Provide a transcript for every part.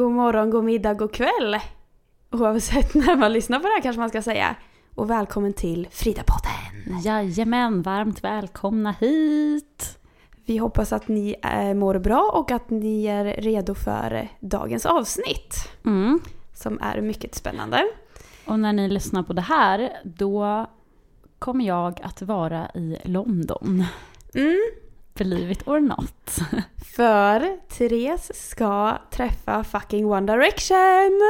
God morgon, god middag, god kväll! Oavsett när man lyssnar på det här kanske man ska säga. Och välkommen till Frida-podden! Jajamän, varmt välkomna hit! Vi hoppas att ni eh, mår bra och att ni är redo för dagens avsnitt. Mm. Som är mycket spännande. Och när ni lyssnar på det här, då kommer jag att vara i London. Mm, Believe it or not. för Therese ska träffa fucking One Direction!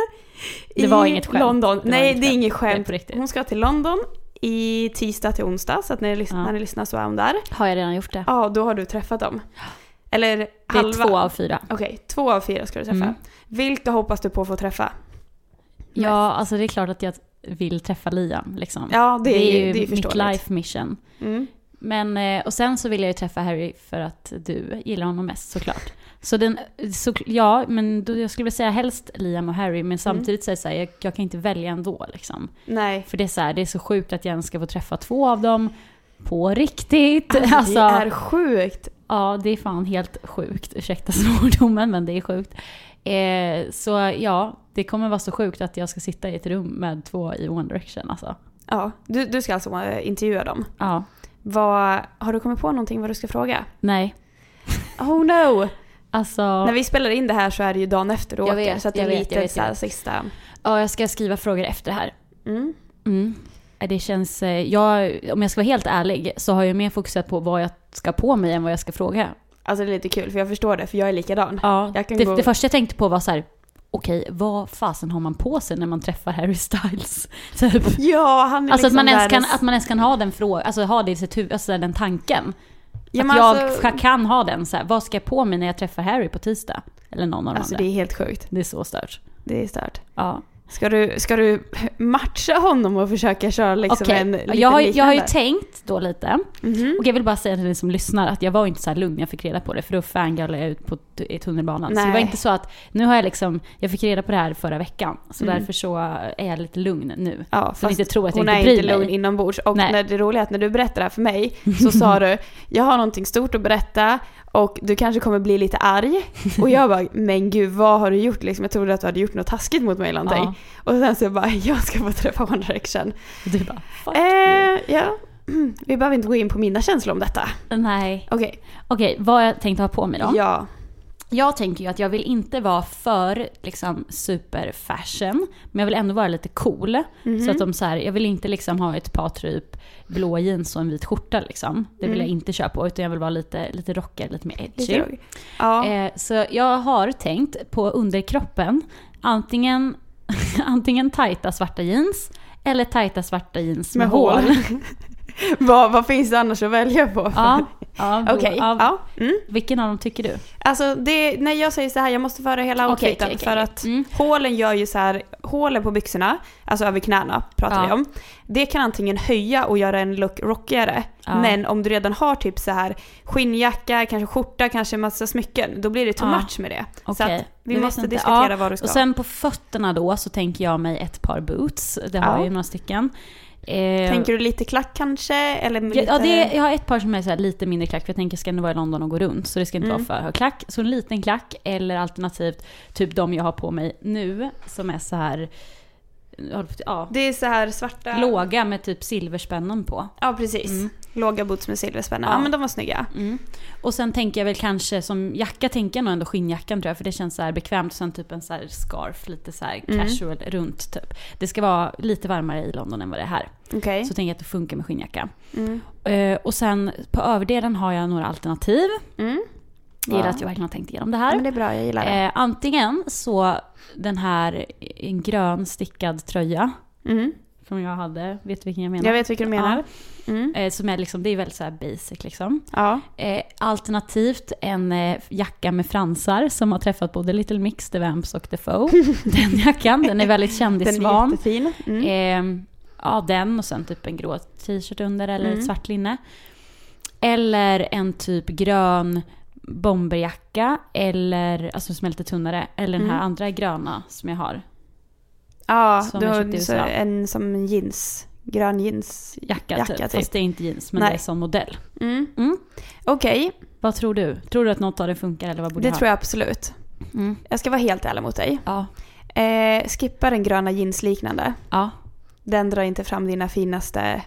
Det var inget skämt. London. Det Nej, det är inget är skämt. riktigt. Hon ska till London i tisdag till onsdag, så att när ni, lyssnar, Ja. när ni lyssnar så är hon där. Har jag redan gjort det? Ja, då har du träffat dem. Eller Det är halva. två av fyra. Okej, två av fyra ska du träffa. Mm. Vilka hoppas du på att få träffa? Ja, alltså det är klart att jag vill träffa Liam. Liksom. Ja, det är, det är ju det är mitt life mission. Mm. Men, eh, och sen så vill jag ju träffa Harry för att du gillar honom mest såklart. Så den, så, ja, men då, jag skulle vilja säga helst Liam och Harry, Mm. men samtidigt så är det så här, jag, jag kan inte välja ändå liksom. Nej. För det är så här, det är så sjukt att jag ens ska få träffa två av dem på riktigt. Alltså, Alltså, det är sjukt. ja, det är fan helt sjukt. Ursäkta svordomen, men det är sjukt. Eh, så ja, det kommer vara så sjukt att jag ska sitta i ett rum med två i One Direction alltså. Ja, du, du ska alltså eh, intervjua dem. Ja, Vad, har du kommit på någonting vad du ska fråga? nej. Oh no! Alltså, När vi spelar in det här så är det ju dagen efter du åker. vet, så att det är vet, lite jag vet, jag vet. sista... ja, jag ska skriva frågor efter det här. Mm. Mm. Det känns, eh, jag, om jag ska vara helt ärlig så har jag mer fokuserat på vad jag ska på mig än vad jag ska fråga. Alltså det är lite kul för jag förstår det för jag är likadan. Ja, Jag kan det, gå- det första jag tänkte på var så här, okej, vad fasen har man på sig när man träffar Harry Styles? Typ. Ja, han är Alltså att liksom man, ens kan, att man ens kan ha den frågan, alltså ha det i sitt huvud, alltså den tanken. Ja, att jag alltså- ka- kan ha den så här, vad ska jag på mig när jag träffar Harry på tisdag? Eller någon av Alltså de det andra. är helt sjukt. Det är så stört. Det är stört. Ja. Ska du, ska du matcha honom och försöka köra liksom Okej, en liten jag, har, jag har ju liknande? tänkt då lite, Mhm. och jag vill bara säga till ni som lyssnar att jag var inte så lugn när jag fick reda på det, för då fangallade jag ut på i tunnelbanan. Så det var Nej. inte så att, nu har jag liksom, jag fick reda på det här förra veckan, så Mm. därför så är jag lite lugn nu. Ja, Så inte tror att jag hon inte är bryr inte lugn mig. inombords. Och Nej. när det roliga är att när du berättar det här för mig så sa du jag har någonting stort att berätta och du kanske kommer bli lite arg. Och jag bara, men gud vad har du gjort liksom? Jag trodde att du hade gjort något taskigt mot mig eller någonting. Ja. Och sen så jag bara, jag ska få träffa One Direction. Du bara, fuck. Eh, ja, vi behöver inte gå in på mina känslor om detta. Nej. Okej, Okej, vad har jag tänkt ha på mig då? ja. Jag tänker ju att jag vill inte vara för liksom super fashion, men jag vill ändå vara lite cool. Mhm. Så att de så här, jag vill inte liksom ha ett par typ blå jeans och en vit skjorta liksom. Det vill Mm. jag inte köra på, utan jag vill vara lite, lite rockig, lite mer edgy. Lite. Ja. Eh, så jag har tänkt på underkroppen, antingen, antingen tajta svarta jeans eller tajta svarta jeans med, med hål. vad, vad finns det annars att välja på? Ja, ja, Okej, ja. ja. Mm. Vilken av dem tycker du? Alltså det, när jag säger så här, jag måste föra hela outfiten okej, okej. för att Mm. hålen gör ju så här, hålen på byxorna, alltså över knäna pratar Ja. vi om. Det kan antingen höja och göra en look rockigare. Ja. Men om du redan har typ så här skinnjacka, kanske skjorta, kanske massa smycken, då blir det too Ja. much med det. Så att vi Jag måste diskutera vad du ska Och sen på fötterna då så tänker jag mig ett par boots. Det har Ja. jag ju några stycken. Eh, Tänker du lite klack kanske? Eller lite... Ja, det, jag har ett par som är så här lite mindre klack, för jag tänker ska nu vara i London och gå runt, så det ska inte Mm. vara för hög klack. Så en liten klack, eller alternativt typ de jag har på mig nu, som är så här ja, det är så här svarta... låga med typ silverspännen på. Ja, precis. Mm. Låga boots med silverspänna. Ja. Ja. men de var snygga. Mm. Och sen tänker jag väl kanske som jacka, tänker jag nog ändå skinnjackan tror jag, för det känns så här bekvämt. Sen typ en så här scarf, lite så här Mm. casual runt typ. Det ska vara lite varmare i London än vad det är här. Okej. Så tänker jag att det funkar med skinnjacka. Mm. Eh, och sen på överdelen har jag några alternativ. Mm. Jag gillar Ja. att jag verkligen har tänkt igenom det Ja, här. men det är bra, jag gillar det. Eh, antingen så den här, en grön stickad tröja. Mm. Som jag hade. Vet du vilken jag menar? Jag vet vilken du menar. Mm. Eh, som är liksom, det är väldigt så här basic liksom. Ja. Eh, alternativt en eh, jacka med fransar som har träffat både Little Mix, The Vamps och The Foe. den jackan, den är väldigt Den är kändisvan. jättefin. Mm. Eh, ja, den och sen typ en grå t-shirt under eller Mm. ett svart linne. Eller en typ grön bomberjacka eller, alltså som är lite tunnare. Eller den här Mm. andra gröna som jag har. Ja, som du jag så en som jeans. Grön jeans. Jacka, Jacka, typ. typ. Fast det är inte jeans, men Nej. det är sån modell. Mm. Mm. Okej, Vad tror du? Tror du att något av det funkar eller vad borde det jag tror jag absolut. Mm. Jag ska vara helt ärlig mot dig. Ja. Eh, skippa den gröna jeansliknande. Ja. Den drar inte fram dina finaste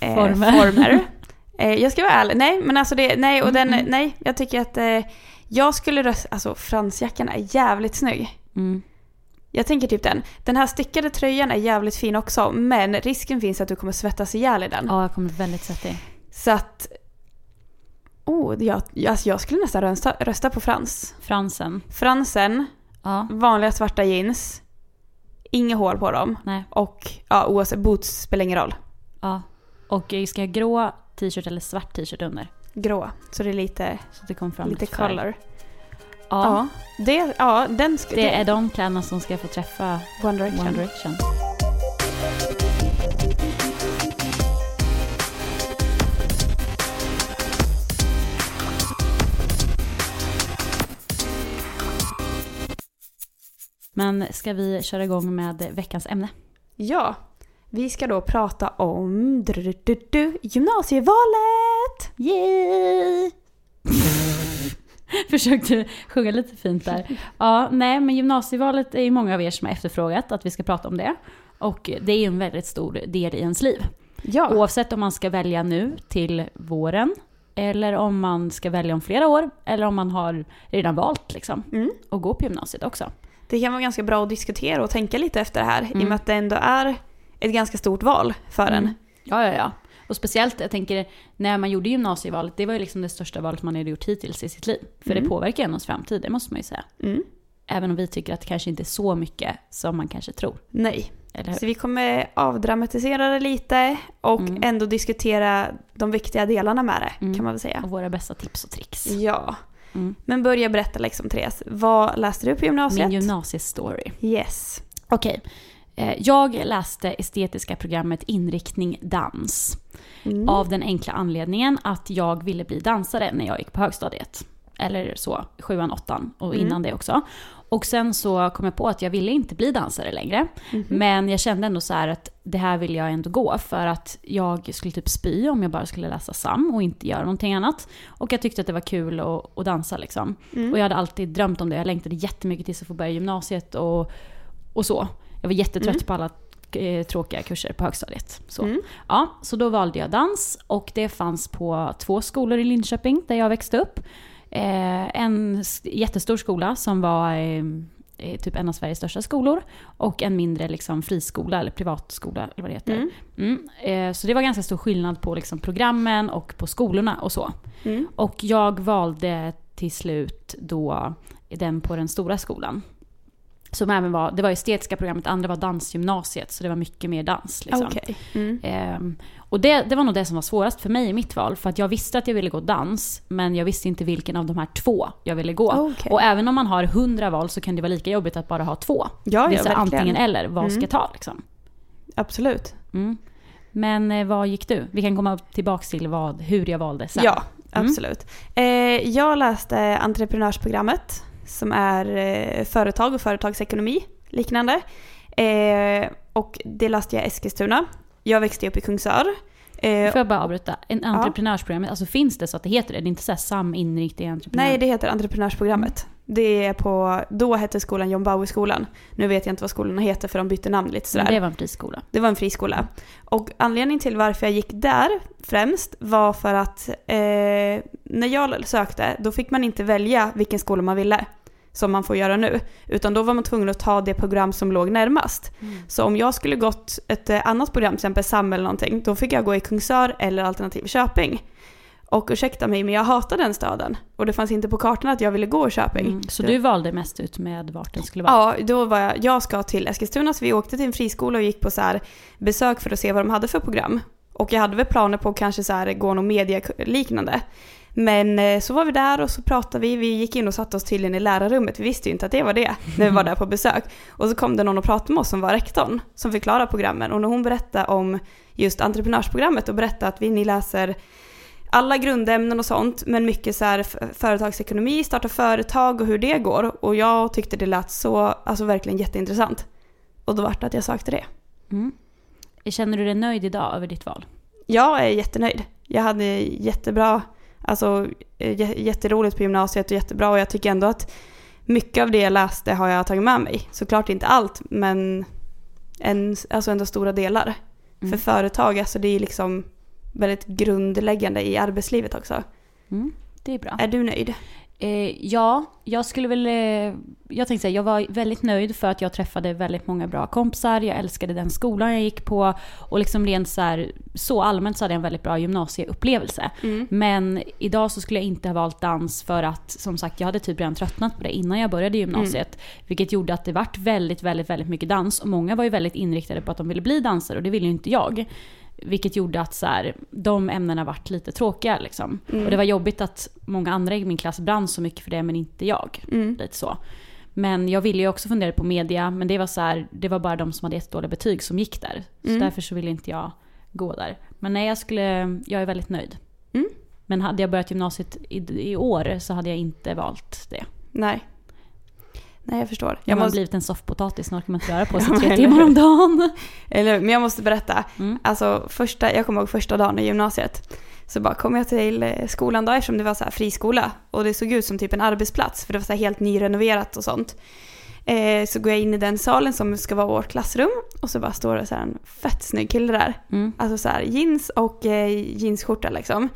eh, Former. former. eh, jag ska vara ärlig. Nej, men alltså det, nej, och den, nej, jag tycker att eh, jag skulle rösta, alltså fransjackan är jävligt snygg. Mm. Jag tänker typ den. Den här stickade tröjan är jävligt fin också, men risken finns att du kommer svettas ihjäl i den. ja, jag kommer bli väldigt svettig. Så att... Oh, jag, alltså jag skulle nästan rösta, rösta på Frans. Fransen. Fransen, Ja. vanliga svarta jeans, inget hål på dem. Nej. Och ja, oavsett, boots spelar ingen roll. Ja. Och jag ska ha grå t-shirt eller svart t-shirt under. Grå, så det är lite, Så det kommer fram lite färg. color. Ja. Ja, det, ja den ska... Det är de kläderna som ska få träffa One Direction. One Direction. Men ska vi köra igång med veckans ämne? Ja, vi ska då prata om du, du, du, gymnasievalet! Yay! Försökte sjunga lite fint där. Ja, nej men gymnasievalet är ju många av er som har efterfrågat att vi ska prata om det. Och det är ju en väldigt stor del i ens liv. Ja, Oavsett om man ska välja nu till våren, eller om man ska välja om flera år, eller om man har redan valt liksom, mm. att gå på gymnasiet också. det kan vara ganska bra att diskutera och tänka lite efter det här i och Mm. med att det ändå är ett ganska stort val för en. Mm. Ja, ja, ja. Och speciellt, jag tänker, när man gjorde gymnasievalet, det var ju liksom det största valet man hade gjort hittills i sitt liv. För Mm. det påverkar ju ens framtid, det måste man ju säga. Mm. Även om vi tycker att det kanske inte är så mycket som man kanske tror. Nej, så vi kommer avdramatisera det lite och Mm. ändå diskutera de viktiga delarna med det Mm. kan man väl säga. Och våra bästa tips och tricks. Ja, Mm. men börja berätta liksom Therese. Vad läste du på gymnasiet? Min gymnasiestory. Yes. Okej. Eh, Jag läste estetiska programmet inriktning dans. Mm. Av den enkla anledningen att jag ville bli dansare när jag gick på högstadiet. Eller så, sjuan, åttan och Mm. innan det också. Och sen så kom jag på att jag ville inte bli dansare längre. Mhm. Men jag kände ändå så här att det här vill jag ändå gå för att jag skulle typ spy om jag bara skulle läsa SAM och inte göra någonting annat. Och jag tyckte att det var kul att, att dansa liksom. Mm. Och jag hade alltid drömt om det. Jag längtade jättemycket tills att få börja gymnasiet och, och så. Jag var jättetrött Mm. på alla eh, tråkiga kurser på högstadiet. Så. Mm. Ja, så då valde jag dans och det fanns på två skolor i Linköping där jag växte upp. Eh, en jättestor skola som var eh, eh, typ en av Sveriges största skolor och en mindre liksom, friskola eller privatskola eller vad det heter. Mm. Mm. Eh, så det var ganska stor skillnad på liksom, programmen och på skolorna och så. Mm. Och jag valde till slut då den på den stora skolan. Som även var, det var estetiska programmet, andra var dansgymnasiet, så det var mycket mer dans. Liksom. Okej. Mm. Ehm, och det, det var nog det som var svårast för mig i mitt val. För att jag visste att jag ville gå dans, men jag visste inte vilken av de här två jag ville gå. Okej. Och även om man har hundra val så kan det vara lika jobbigt att bara ha två. Ja, ja, det säga verkligen. antingen eller, vad ska Mm. jag ta liksom? Absolut. Mm. Men eh, vad gick du? Vi kan komma tillbaka till vad, hur jag valde sen. Ja, Mm. absolut. Eh, jag läste entreprenörsprogrammet som är eh, företag och företagsekonomi liknande. Eh, och det läste jag i Eskilstuna. Jag växte upp i Kungsör. Eh, Får jag bara avbryta? En entreprenörsprogram, alltså finns det så att det heter det? Det är inte så här saminriktning entreprenör? nej, det heter entreprenörsprogrammet. Det är på, då hette skolan John Bauer-skolan. Nu vet jag inte vad skolorna heter för de bytte namn lite sådär. Men det var en friskola. Det var en friskola. Och anledningen till varför jag gick där främst var för att eh, när jag sökte då fick man inte välja vilken skola man ville. Som man får göra nu. Utan då var man tvungen att ta det program som låg närmast. Så om jag skulle gått ett eh, annat program, till exempel SAM eller någonting, då fick jag gå i Kungsör eller alternativ Köping. Och ursäkta mig, men jag hatar den staden. Och det fanns inte på kartan att jag ville gå i Köping. Mm. Så du valde mest ut med vart den skulle vara? Ja, då var jag, jag ska till Eskilstuna så vi åkte till en friskola och gick på så här besök för att se vad de hade för program. Och jag hade väl planer på att kanske så här gå något medieliknande. Men eh, så var vi där och så pratade vi, vi gick in och satte oss tydligen i lärarrummet, vi visste ju inte att det var det när vi var där på besök. Och så kom det någon och pratade med oss som var rektorn, som förklarade programmen. Och när hon berättade om just entreprenörsprogrammet och berättade att vi, ni läser alla grundämnen och sånt, men mycket så här företagsekonomi, starta företag och hur det går. Och jag tyckte det lät så, alltså verkligen jätteintressant. Och då vart det att jag sökte det. Mm. Känner du dig nöjd idag över ditt val? Jag är jättenöjd. Jag hade jättebra, alltså jätteroligt på gymnasiet och jättebra och jag tycker ändå att mycket av det jag läste har jag tagit med mig. Såklart inte allt, men en, alltså ändå stora delar. Mm. För företag, alltså det är liksom väldigt grundläggande i arbetslivet också. Mm, det är bra. Är du nöjd? Eh, ja, jag skulle väl... Eh, jag tänkte säga, jag var väldigt nöjd för att jag träffade väldigt många bra kompisar. Jag älskade den skolan jag gick på. Och liksom rent så, här, så allmänt så hade jag en väldigt bra gymnasieupplevelse. Mm. Men idag så skulle jag inte ha valt dans för att, som sagt, jag hade typ redan tröttnat på det innan jag började gymnasiet. Mm. Vilket gjorde att det vart väldigt, väldigt, väldigt mycket dans. Och många var ju väldigt inriktade på att de ville bli dansare och det ville ju inte jag. Vilket gjorde att så här, de ämnena vart lite tråkiga. Liksom. Mm. Och det var jobbigt att många andra i min klass brann så mycket för det men inte jag. Mm. Lite så. Men jag ville ju också fundera på media men det var så här, det var bara de som hade jättedåliga betyg som gick där. Så mm. därför så ville inte jag gå där. Men nej, jag, skulle, jag är väldigt nöjd. Mm. Men hade jag börjat gymnasiet i, i år så hade jag inte valt det. Nej, Nej, jag förstår. Jag har måste... blivit en soffpotatis, snart kan man inte röra på sig tre timmar om dagen. Eller Men jag måste berätta. Mm. Alltså, första, jag kommer ihåg första dagen i gymnasiet. Så bara kom jag till eh, skolan då eftersom det var så här friskola. Och det såg ut som typ en arbetsplats för det var så helt nyrenoverat och sånt. Eh, så går jag in i den salen som ska vara vårt klassrum och så bara står det så en fett snygg kille där. Mm. Alltså så här jeans och eh, jeansskjorta liksom.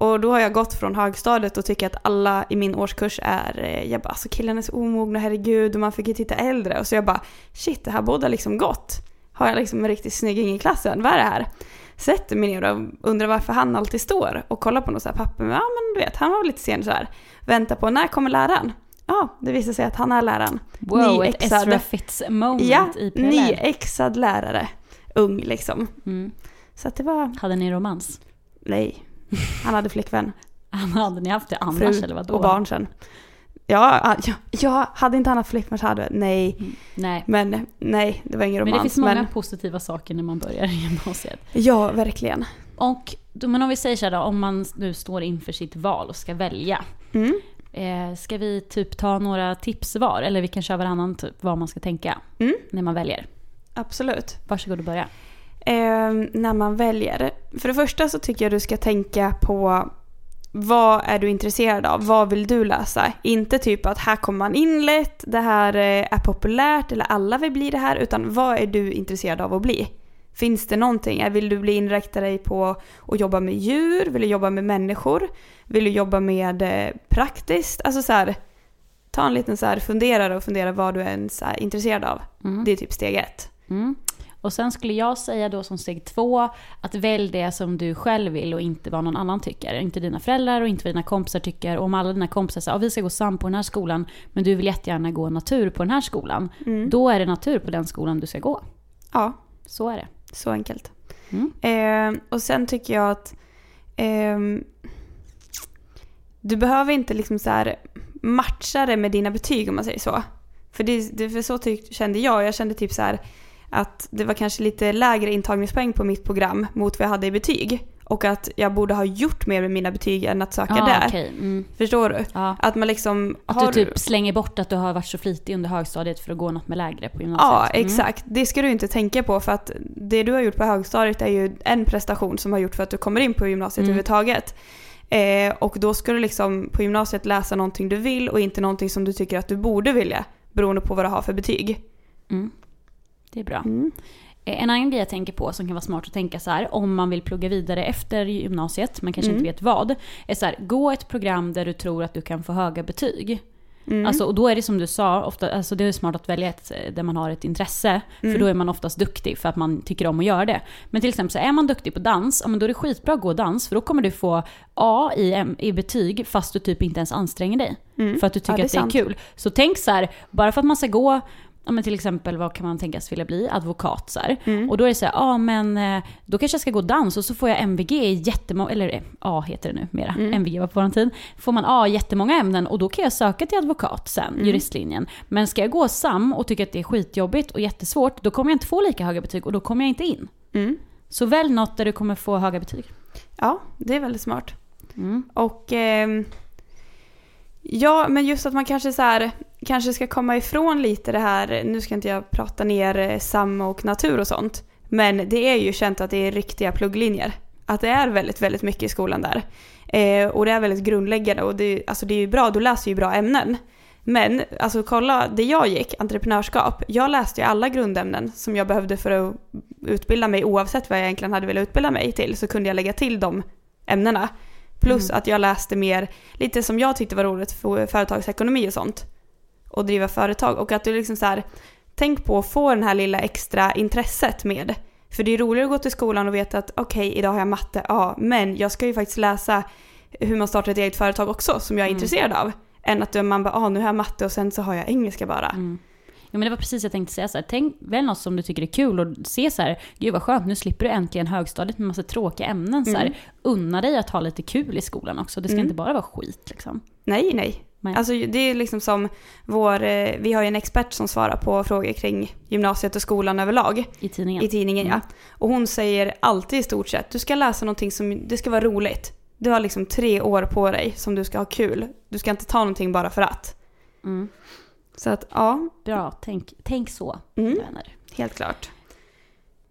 Och då har jag gått från högstadiet och tycker att alla i min årskurs är, eh, jag bara alltså killarna är så omogna, herregud, och man fick ju titta äldre. Och så jag bara, shit det här båda liksom gott. Har jag liksom en riktigt snygging i klassen, vad är det här? Sätter mig ner och undrar varför han alltid står och kollar på något så här papper. Men, ja men du vet, han var lite sen så här. Väntar på, när kommer läraren? Ja, det visar sig att han är läraren. Wow, nyexad, ett Ezra Fitz moment ja, i PLR. nyexad lärare. Ung liksom. Mm. Så att det var... Hade ni romans? Nej, han hade flickvän. hade ni haft det annars Fru eller vadå? och barn sen. Ja, ja, ja, hade inte han haft flickvän så hade nej. Mm, nej. Men nej, det var ingen romans. Men det finns många men... positiva saker när man börjar i gymnasiet. Ja, verkligen. Och men om vi säger så här då, om man nu står inför sitt val och ska välja. Mm. Eh, ska vi typ ta några tips var? Eller vi kan köra varannan typ vad man ska tänka mm. när man väljer. Absolut. Varsågod och börja eh, när man väljer. För det första så tycker jag du ska tänka på vad är du intresserad av? Vad vill du läsa? Inte typ att här kommer man in lätt, det här eh, är populärt eller alla vill bli det här. Utan vad är du intresserad av att bli? Finns det någonting? Vill du bli inriktad dig på att jobba med djur? Vill du jobba med människor? Vill du jobba med eh, praktiskt? Alltså så här, ta en liten så här funderare och fundera vad du är är intresserad av. Mm. Det är typ steg ett. Mm. Och sen skulle jag säga då som steg två att välj det som du själv vill och inte vad någon annan tycker. Inte dina föräldrar och inte vad dina kompisar tycker. Och om alla dina kompisar säger att vi ska gå sam på den här skolan men du vill jättegärna gå natur på den här skolan. Mm. Då är det natur på den skolan du ska gå. Ja. Så är det. Så enkelt. Mm. Eh, och sen tycker jag att eh, du behöver inte liksom så här matcha det med dina betyg om man säger så. För, det, det, för så tyck, kände jag. Jag kände typ så här att det var kanske lite lägre intagningspoäng på mitt program mot vad jag hade i betyg. Och att jag borde ha gjort mer med mina betyg än att söka ah, där. Okay. Mm. Förstår du? Ah. Att man liksom Att har... du typ slänger bort att du har varit så flitig under högstadiet för att gå något med lägre på gymnasiet. Ja, mm. exakt. Det ska du inte tänka på för att det du har gjort på högstadiet är ju en prestation som har gjort för att du kommer in på gymnasiet mm. överhuvudtaget. Eh, och då ska du liksom på gymnasiet läsa någonting du vill och inte någonting som du tycker att du borde vilja. Beroende på vad du har för betyg. Mm. Det är bra. Mm. Eh, en annan grej jag tänker på som kan vara smart att tänka så här, om man vill plugga vidare efter gymnasiet, men kanske mm. inte vet vad, är så här, gå ett program där du tror att du kan få höga betyg. Mm. Alltså, och då är det som du sa, ofta, alltså det är smart att välja ett eh, där man har ett intresse. Mm. För då är man oftast duktig för att man tycker om att göra det. Men till exempel så är man duktig på dans, ja, men då är det skitbra att gå dans. För då kommer du få A i, i betyg fast du typ inte ens anstränger dig. Mm. För att du tycker Ja, det att det är sant. kul. Så tänk så här, bara för att man ska gå, ja, men till exempel vad kan man tänkas vilja bli? Advokat så. Mm. Och då är det så här, ja men eh, då kanske jag ska gå dans och så får jag MVG i jättemånga, eller eh, A heter det nu mera, Mm. MVG var på vår tid. Får man A i jättemånga ämnen och då kan jag söka till advokat sen, Mm. juristlinjen. Men ska jag gå SAM och tycka att det är skitjobbigt och jättesvårt, då kommer jag inte få lika höga betyg och då kommer jag inte in. Mm. Så välj något där du kommer få höga betyg. Ja, det är väldigt smart. Mm. Och ehm, ja, men just att man kanske så här, kanske ska komma ifrån lite det här, nu ska inte jag prata ner eh, SAM och natur och sånt, men det är ju känt att det är riktiga plugglinjer. Att det är väldigt, väldigt mycket i skolan där. Eh, och det är väldigt grundläggande och det, alltså det är ju bra, du läser ju bra ämnen. Men alltså kolla, det jag gick, entreprenörskap, jag läste ju alla grundämnen som jag behövde för att utbilda mig oavsett vad jag egentligen hade velat utbilda mig till så kunde jag lägga till de ämnena. Plus att jag läste mer, lite som jag tyckte var roligt, för företagsekonomi och sånt. Och driva företag. Och att du liksom så här, tänk på att få den här lilla extra intresset med. För det är roligare att gå till skolan och veta att okej, idag har jag matte, ja, men jag ska ju faktiskt läsa hur man startar ett eget företag också, som jag är Mm. intresserad av. Än att man bara, ah, nu har jag matte och sen så har jag engelska bara. Mm. Ja, men det var precis jag tänkte säga så här. Tänk väl något som du tycker är kul och se så här, gud vad skönt, nu slipper du äntligen högstadiet med massa tråkiga ämnen. Så här. Mm. Unna dig att ha lite kul i skolan också, det ska Mm. inte bara vara skit liksom. Nej, nej. Nej. Alltså det är liksom som vår, eh, vi har ju en expert som svarar på frågor kring gymnasiet och skolan överlag. I tidningen. I tidningen Mm. ja. Och hon säger alltid i stort sett, du ska läsa någonting som, det ska vara roligt. Du har liksom tre år på dig som du ska ha kul. Du ska inte ta någonting bara för att. Mm. Så att ja, Bra, tänk, tänk så, Mm. vänner. helt klart.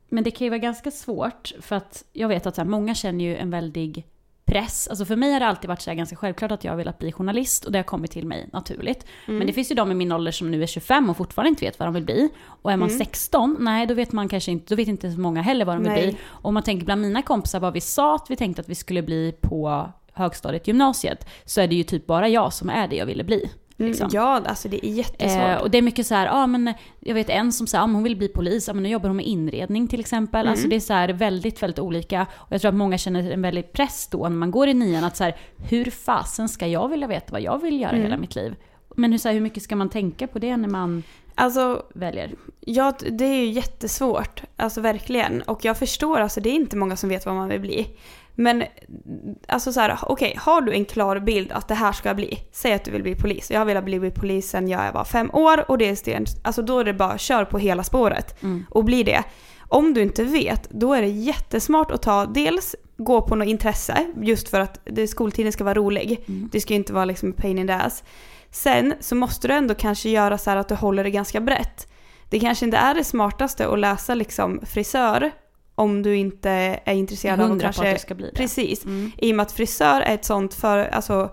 Men det kan ju vara ganska svårt för att jag vet att så här, många känner ju en väldig press. Alltså för mig har det alltid varit så ganska självklart att jag har velat bli journalist och det har kommit till mig naturligt. Mm. Men det finns ju de i min ålder som nu är 25 och fortfarande inte vet vad de vill bli. Och är man Mm. 16, nej då vet man kanske inte, då vet inte så många heller vad de vill Nej. bli. Och om man tänker bland mina kompisar vad vi sa att vi tänkte att vi skulle bli på högstadiet, gymnasiet, så är det ju typ bara jag som är det jag ville bli. Mm, liksom. Ja, alltså det är jättesvårt. Eh, och det är mycket så här, ja men jag vet en som säger, men hon vill bli polis, ja men nu jobbar hon med inredning till exempel. Mm. Alltså det är så här väldigt, väldigt olika. Och jag tror att många känner en väldig press då när man går i nian att så här, hur fasen ska jag vilja veta vad jag vill göra Mm. hela mitt liv? Men hur, så här, hur mycket ska man tänka på det när man Alltså väljer? Ja, det är ju jättesvårt. Alltså verkligen. Och jag förstår, alltså det är inte många som vet vad man vill bli. Men alltså så här, okej, har du en klar bild att det här ska jag bli? Säg att du vill bli polis. Jag har velat bli polis sedan jag var fem år och det är sten, alltså då är det bara kör på hela spåret Mm. och bli det. Om du inte vet, då är det jättesmart att ta dels gå på något intresse just för att det, skoltiden ska vara rolig. Mm. Det ska ju inte vara liksom pain in the ass. Sen så måste du ändå kanske göra så här att du håller det ganska brett. Det kanske inte är det smartaste att läsa liksom frisör om du inte är intresserad av att Hundra på att kanske... det ska bli det. Precis. Mm. I och med att frisör är ett sånt för, alltså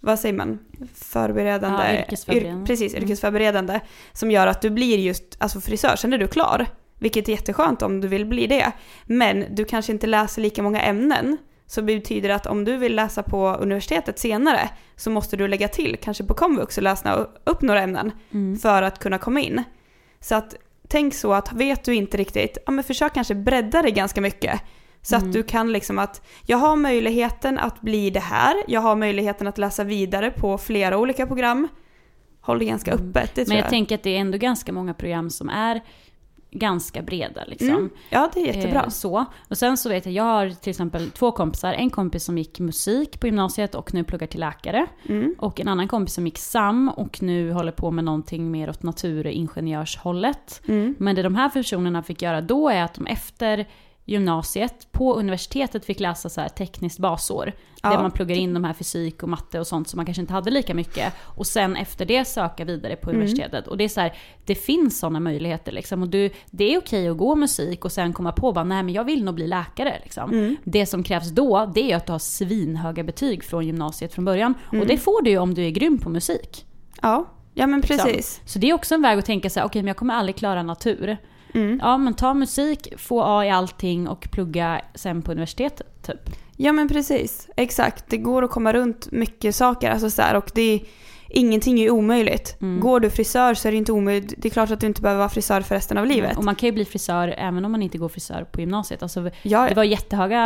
vad säger man? Förberedande. Ja, yrkesförberedande. Yr- precis, Mm. yrkesförberedande. Som gör att du blir just alltså frisör, sen är du klar. Vilket är jätteskönt om du vill bli det. Men du kanske inte läser lika många ämnen. Så betyder det att om du vill läsa på universitetet senare så måste du lägga till, kanske på komvux, och läsa upp några ämnen Mm. för att kunna komma in. Så att tänk så att vet du inte riktigt, ja men försök kanske bredda det ganska mycket. Så Mm. att du kan liksom att, jag har möjligheten att bli det här, jag har möjligheten att läsa vidare på flera olika program. Håll det ganska Mm. öppet, det tror Men jag jag. tänker att det är ändå ganska många program som är ganska breda liksom. Mm. Ja, det är jättebra. Eh, så. Och sen så vet jag, jag har till exempel två kompisar. En kompis som gick musik på gymnasiet och nu pluggar till läkare. Mm. Och en annan kompis som gick SAM och nu håller på med någonting mer åt naturingenjörshållet. Mm. Men det de här personerna fick göra då är att de efter gymnasiet på universitetet fick läsa så här tekniskt basår. Ja. Där man pluggar in de här fysik och matte och sånt som man kanske inte hade lika mycket. Och sen efter det söka vidare på Mm. universitetet. Och det är så här, det finns sådana möjligheter liksom. Och du, det är okej att gå musik och sen komma på bara, nej men jag vill nog bli läkare liksom. Mm. Det som krävs då, det är att du har svinhöga betyg från gymnasiet från början. Mm. Och det får du ju om du är grym på musik. Ja. ja, men Liksom. precis. Så det är också en väg att tänka så här, okej men jag kommer aldrig klara natur. Mm. Ja men ta musik, få A i allting och plugga sen på universitetet typ. Ja men precis, exakt. Det går att komma runt mycket saker. Alltså så här, och det, ingenting är omöjligt. Mm. Går du frisör så är det inte omöjligt. Det är klart att du inte behöver vara frisör för resten av livet. Och man kan ju bli frisör även om man inte går frisör på gymnasiet. Alltså, Ja, det var jättehöga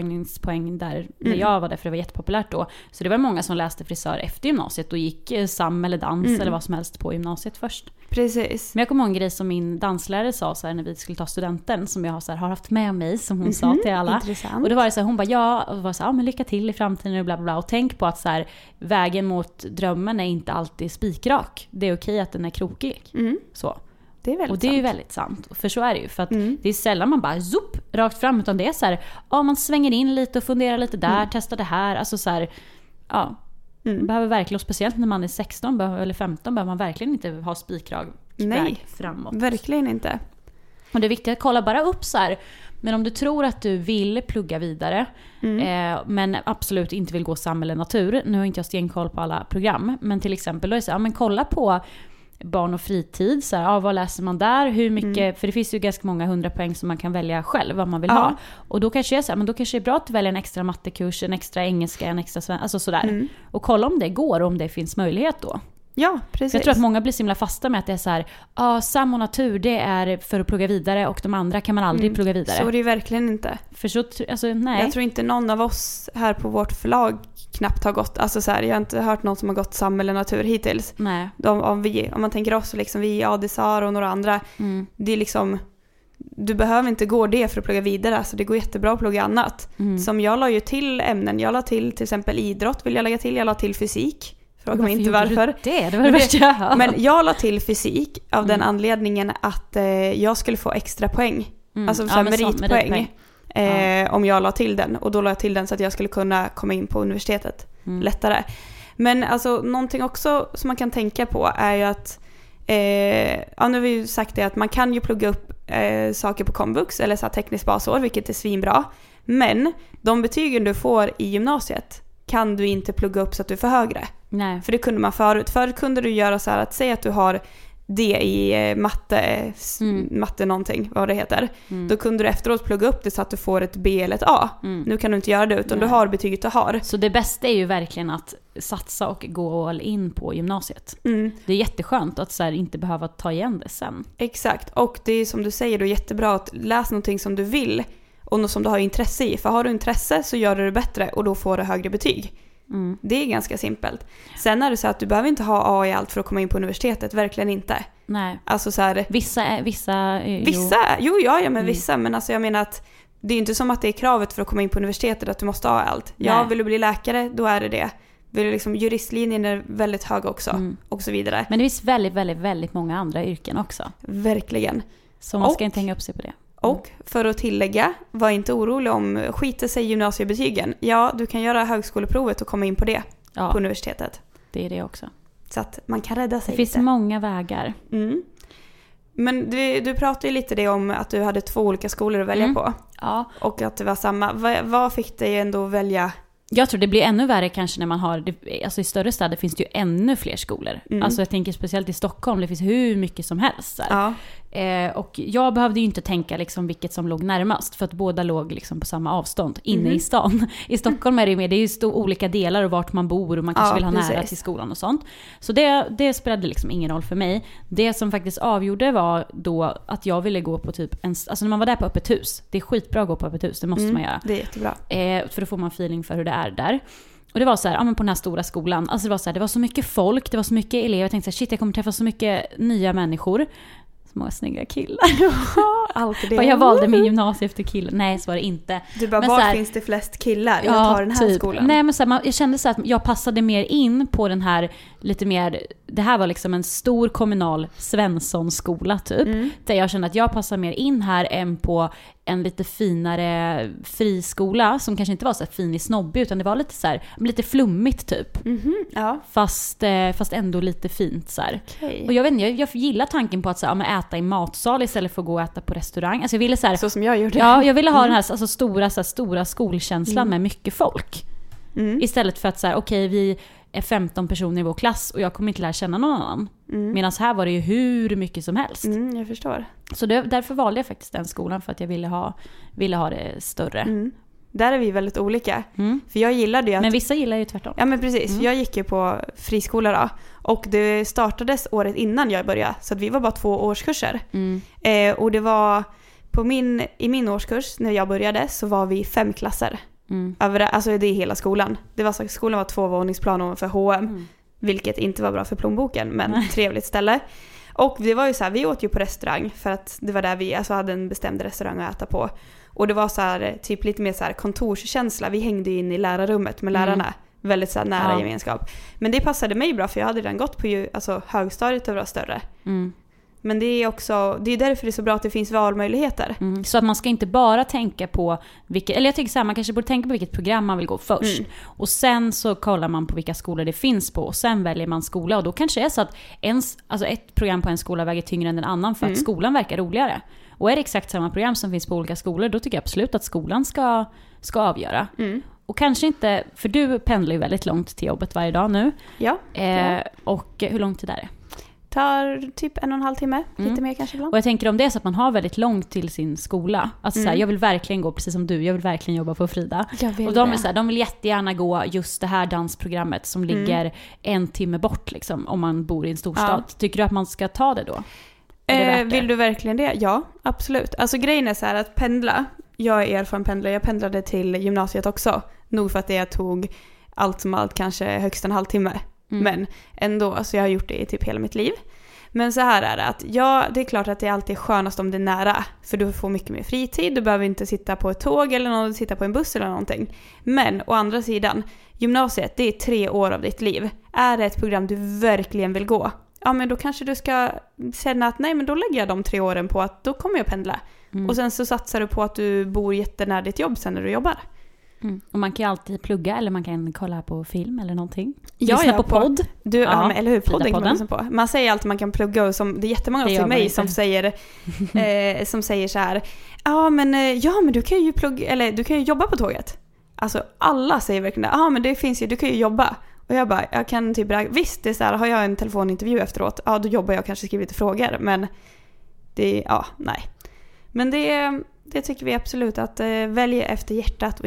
antagningspoäng där när Mm. jag var där, för det var jättepopulärt då. Så det var många som läste frisör efter gymnasiet och gick eh, sam eller dans Mm. eller vad som helst på gymnasiet först. precis. Men jag kommer ihåg en grej som min danslärare sa så här, när vi skulle ta studenten, som jag så här, har haft med mig, som hon sa Mhm, till alla. Intressant. Och då var det så här, hon bara ja, och var så här, ja men lycka till i framtiden och bla bla bla. Och tänk på att så här, vägen mot drömmen är inte alltid spikrak. Det är okej att den är krokig. Mm, Så. det är väldigt Och det är ju sant. väldigt sant. För så är det ju. För att Mm. det är sällan man bara zoop, rakt fram. Utan det är så här, ja man svänger in lite och funderar lite där, Mm. testar det här. Alltså så här, ja. Mm. behöver verkligen, och speciellt när man är 16 behöver- eller 15, behöver man verkligen inte ha spikrak Nej. framåt. Verkligen inte. Och det är viktigt att kolla bara upp så här. Men om du tror att du vill plugga vidare, Mm. eh, men absolut inte vill gå sam eller natur. Nu har inte jag stenkoll på alla program, men till exempel då är det så ja, men kolla på barn och fritid. Så här, ja, vad läser man där? Hur mycket? Mm. För det finns ju ganska många hundra poäng som man kan välja själv vad man vill Ja. ha. Och då kanske är så här, men då kanske det är bra att välja en extra mattekurs, en extra engelska, en extra svenska, alltså sådär. Mm. Och kolla om det går och om det finns möjlighet då. Ja, precis. För jag tror att många blir så himla fasta med att det är så här, ja, sam och natur det är för att plugga vidare och de andra kan man aldrig Mm. plugga vidare. Så är det ju verkligen inte. För så, alltså nej. Jag tror inte någon av oss här på vårt förlag knappt har gått, alltså så här, jag har inte hört någon som har gått sam eller natur hittills. Nej. De, om, vi, om man tänker oss, liksom, vi, Adisar och några andra, Mm. det är liksom, du behöver inte gå det för att plugga vidare, alltså det går jättebra att plugga annat. Mm. Som jag la ju till ämnen, jag la till till exempel idrott vill jag lägga till, jag la till fysik. Fråga mig inte varför. Det? Det var det värsta jag hört. Men jag la till fysik av den Mm. anledningen att eh, jag skulle få extra poäng. Mm. Alltså Ja, men meritpoäng. Eh, Om jag la till den. Och då la jag till den så att jag skulle kunna komma in på universitetet Mm. lättare. Men alltså någonting också som man kan tänka på är ju att Eh, ja, nu har vi ju sagt det att man kan ju plugga upp eh, saker på komvux eller så tekniskt basår, vilket är svinbra. Men de betygen du får i gymnasiet kan du inte plugga upp så att du får högre. Nej. För det kunde man förut. Förut kunde du göra så här att säga att du har D i eh, matte, Mm. matte någonting, vad det heter. Mm. Då kunde du efteråt plugga upp det så att du får ett B eller ett A. Mm. Nu kan du inte göra det utan Nej. du har betyget du har. Så det bästa är ju verkligen att satsa och gå all in på gymnasiet. Mm, Det är jätteskönt att så här, inte behöva ta igen det sen. exakt. Och det är som du säger då jättebra att läsa någonting som du vill och något som du har intresse i. För har du intresse så gör du det bättre och då får du högre betyg. Mm. Det är ganska simpelt. Sen är det så att du behöver inte ha A i allt för att komma in på universitetet, verkligen inte. Nej. Alltså så här, Vissa vissa, eh, Vissa, jo ja, ja men Mm. vissa, men alltså jag menar att det är inte som att det är kravet för att komma in på universitetet att du måste ha allt. Ja, Nej. vill du bli läkare, då är det det. Vill du liksom, juristlinjen är väldigt hög också Mm. och så vidare. Men det finns väldigt, väldigt, väldigt många andra yrken också. Verkligen. Så man ska Och- inte hänga upp sig på det. Och för att tillägga, var inte orolig om skiter sig gymnasiebetygen. Ja, du kan göra högskoleprovet och komma in på det på Ja, universitetet. det är det också. Så att man kan rädda Det sig finns lite. många vägar. Mm. Men du, du pratade ju lite det om att du hade två olika skolor att välja Mm. på. Ja. Och att det var samma. Vad, vad fick dig ändå att välja Jag tror det blir ännu värre kanske när man har, det- alltså i större städer finns det ju ännu fler skolor. Mm. Alltså jag tänker speciellt i Stockholm, det finns hur mycket som helst. Ja. Eh, och jag behövde ju inte tänka liksom vilket som låg närmast, för att båda låg liksom på samma avstånd, inne Mhm. i stan. I Stockholm är det ju mer, det är ju olika delar och vart man bor och man kanske Ja, vill ha nära precis. till skolan och sånt. Så det, det spelade liksom ingen roll för mig. Det som faktiskt avgjorde var då att jag ville gå på typ en, alltså när man var där på öppet hus, det är skitbra att gå på öppet hus, det måste Mm, man göra. Det är jättebra. Eh, för då får man feeling för hur det är där. Och det var så här, ja men på den här stora skolan, alltså det var så här, det var så mycket folk, det var så mycket elever, jag tänkte så här, shit jag kommer träffa så mycket nya människor. Många snygga killar. Alltid För jag valde min gymnasie efter killen. Nej så var det inte. Du bara, Men var här- finns det flest killar? Jag tar den här typ. skolan. Nej men så här, man, jag kände så att jag passade mer in på den här lite mer, det här var liksom en stor kommunal Svenssonskola typ. Mm. Där jag kände att jag passar mer in här än på en lite finare friskola som kanske inte var så fin i snobbig utan det var lite så här, lite flummigt typ. Mhm, Ja, Fast, eh, fast ändå lite fint så okej. Och jag vet inte, jag, jag gillar tanken på att så här, ja, äta i matsal istället för att gå och äta på restaurang. Alltså jag ville så här, Så som jag gjorde. Ja, jag ville ha Mm. den här alltså, stora, så här, stora skolkänslan Mm. med mycket folk. Mm. Istället för att så här, okej vi är 15 personer i vår klass och jag kommer inte lära känna någon annan. Mm. Medan här var det ju hur mycket som helst. Mm, jag förstår. Så det, därför valde jag faktiskt den skolan för att jag ville ha, ville ha det större. Mm. Där är vi väldigt olika. Mm. För jag gillade ju att... Men vissa gillar ju tvärtom. Ja men precis, Mm. jag gick ju på friskola då. Och det startades året innan jag började. Så att vi var bara två årskurser. Mm. Eh, och det var på min, i min årskurs när jag började så var vi fem klasser. Mm. Över, alltså det är hela skolan. Det var så, skolan var två våningsplan ovanför H&M Mm. Vilket inte var bra för plånboken men Nej. trevligt ställe. Och det var ju så här, vi åt ju på restaurang för att det var där vi alltså, hade en bestämd restaurang att äta på. Och det var så här, typ lite mer så här kontorskänsla. Vi hängde ju in i lärarrummet med Mm. lärarna. Väldigt så här nära Ja. gemenskap. Men det passade mig bra för jag hade redan gått på ju, alltså, högstadiet och var större. Mm. Men det är också, det är därför det är så bra att det finns valmöjligheter. Mm. Så att man ska inte bara tänka på vilket, eller jag tycker så här, man kanske borde tänka på vilket program man vill gå först. Mm. Och sen så kollar man på vilka skolor det finns på och sen väljer man skola. Och då kanske det är så att en, alltså ett program på en skola väger tyngre än en annan för att Mm. skolan verkar roligare. Och är det exakt samma program som finns på olika skolor, då tycker jag absolut att skolan ska, ska avgöra. Mm. Och kanske inte, för du pendlar ju väldigt långt till jobbet varje dag nu. Ja, Eh, och hur lång tid är det? Tar typ en och en halv timme, Mm. lite mer kanske ibland. Och jag tänker om det är så att man har väldigt långt till sin skola. Alltså så här, Mm. jag vill verkligen gå, precis som du, jag vill verkligen jobba på Frida. Jag Och de, är så här, de vill jättegärna gå just det här dansprogrammet som Mm. ligger en timme bort liksom, om man bor i en storstad. Tycker du att man ska ta det då? Det Eh, vill du verkligen det? Ja, absolut. Alltså grejen är så här att pendla. Jag är erfaren pendlare, jag pendlade till gymnasiet också. Nog för att det tog allt som allt kanske högst en halvtimme. Mm. Men ändå, alltså jag har gjort det i typ hela mitt liv. Men så här är det att ja, det är klart att det alltid är skönast om det är nära. För du får mycket mer fritid, du behöver inte sitta på ett tåg eller någon, sitta på en buss eller någonting. Men å andra sidan, gymnasiet det är tre år av ditt liv. Är det ett program du verkligen vill gå, ja men då kanske du ska känna att nej men då lägger jag de tre åren på att då kommer jag pendla. Mm. Och sen så satsar du på att du bor jättenära ditt jobb sen när du jobbar. Mm. Och man kan ju alltid plugga eller man kan kolla på film eller någonting. Ja, Lyssna ja, på på- podd. Du, ja, eller hur? Podden kan man lyssna på. Man säger alltid att man kan plugga och som, det är jättemånga Det till mig som säger, eh, som säger så här, ja men, eh, ja men du kan ju plugga, eller du kan ju jobba på tåget. Alltså alla säger verkligen det, ja men det finns ju, du kan ju jobba. Och jag bara, jag kan typ, visst det är så här, har jag en telefonintervju efteråt, ja då jobbar jag kanske skriver lite frågor, men det, ja, nej. Men det, det tycker vi absolut att eh, välj efter hjärtat och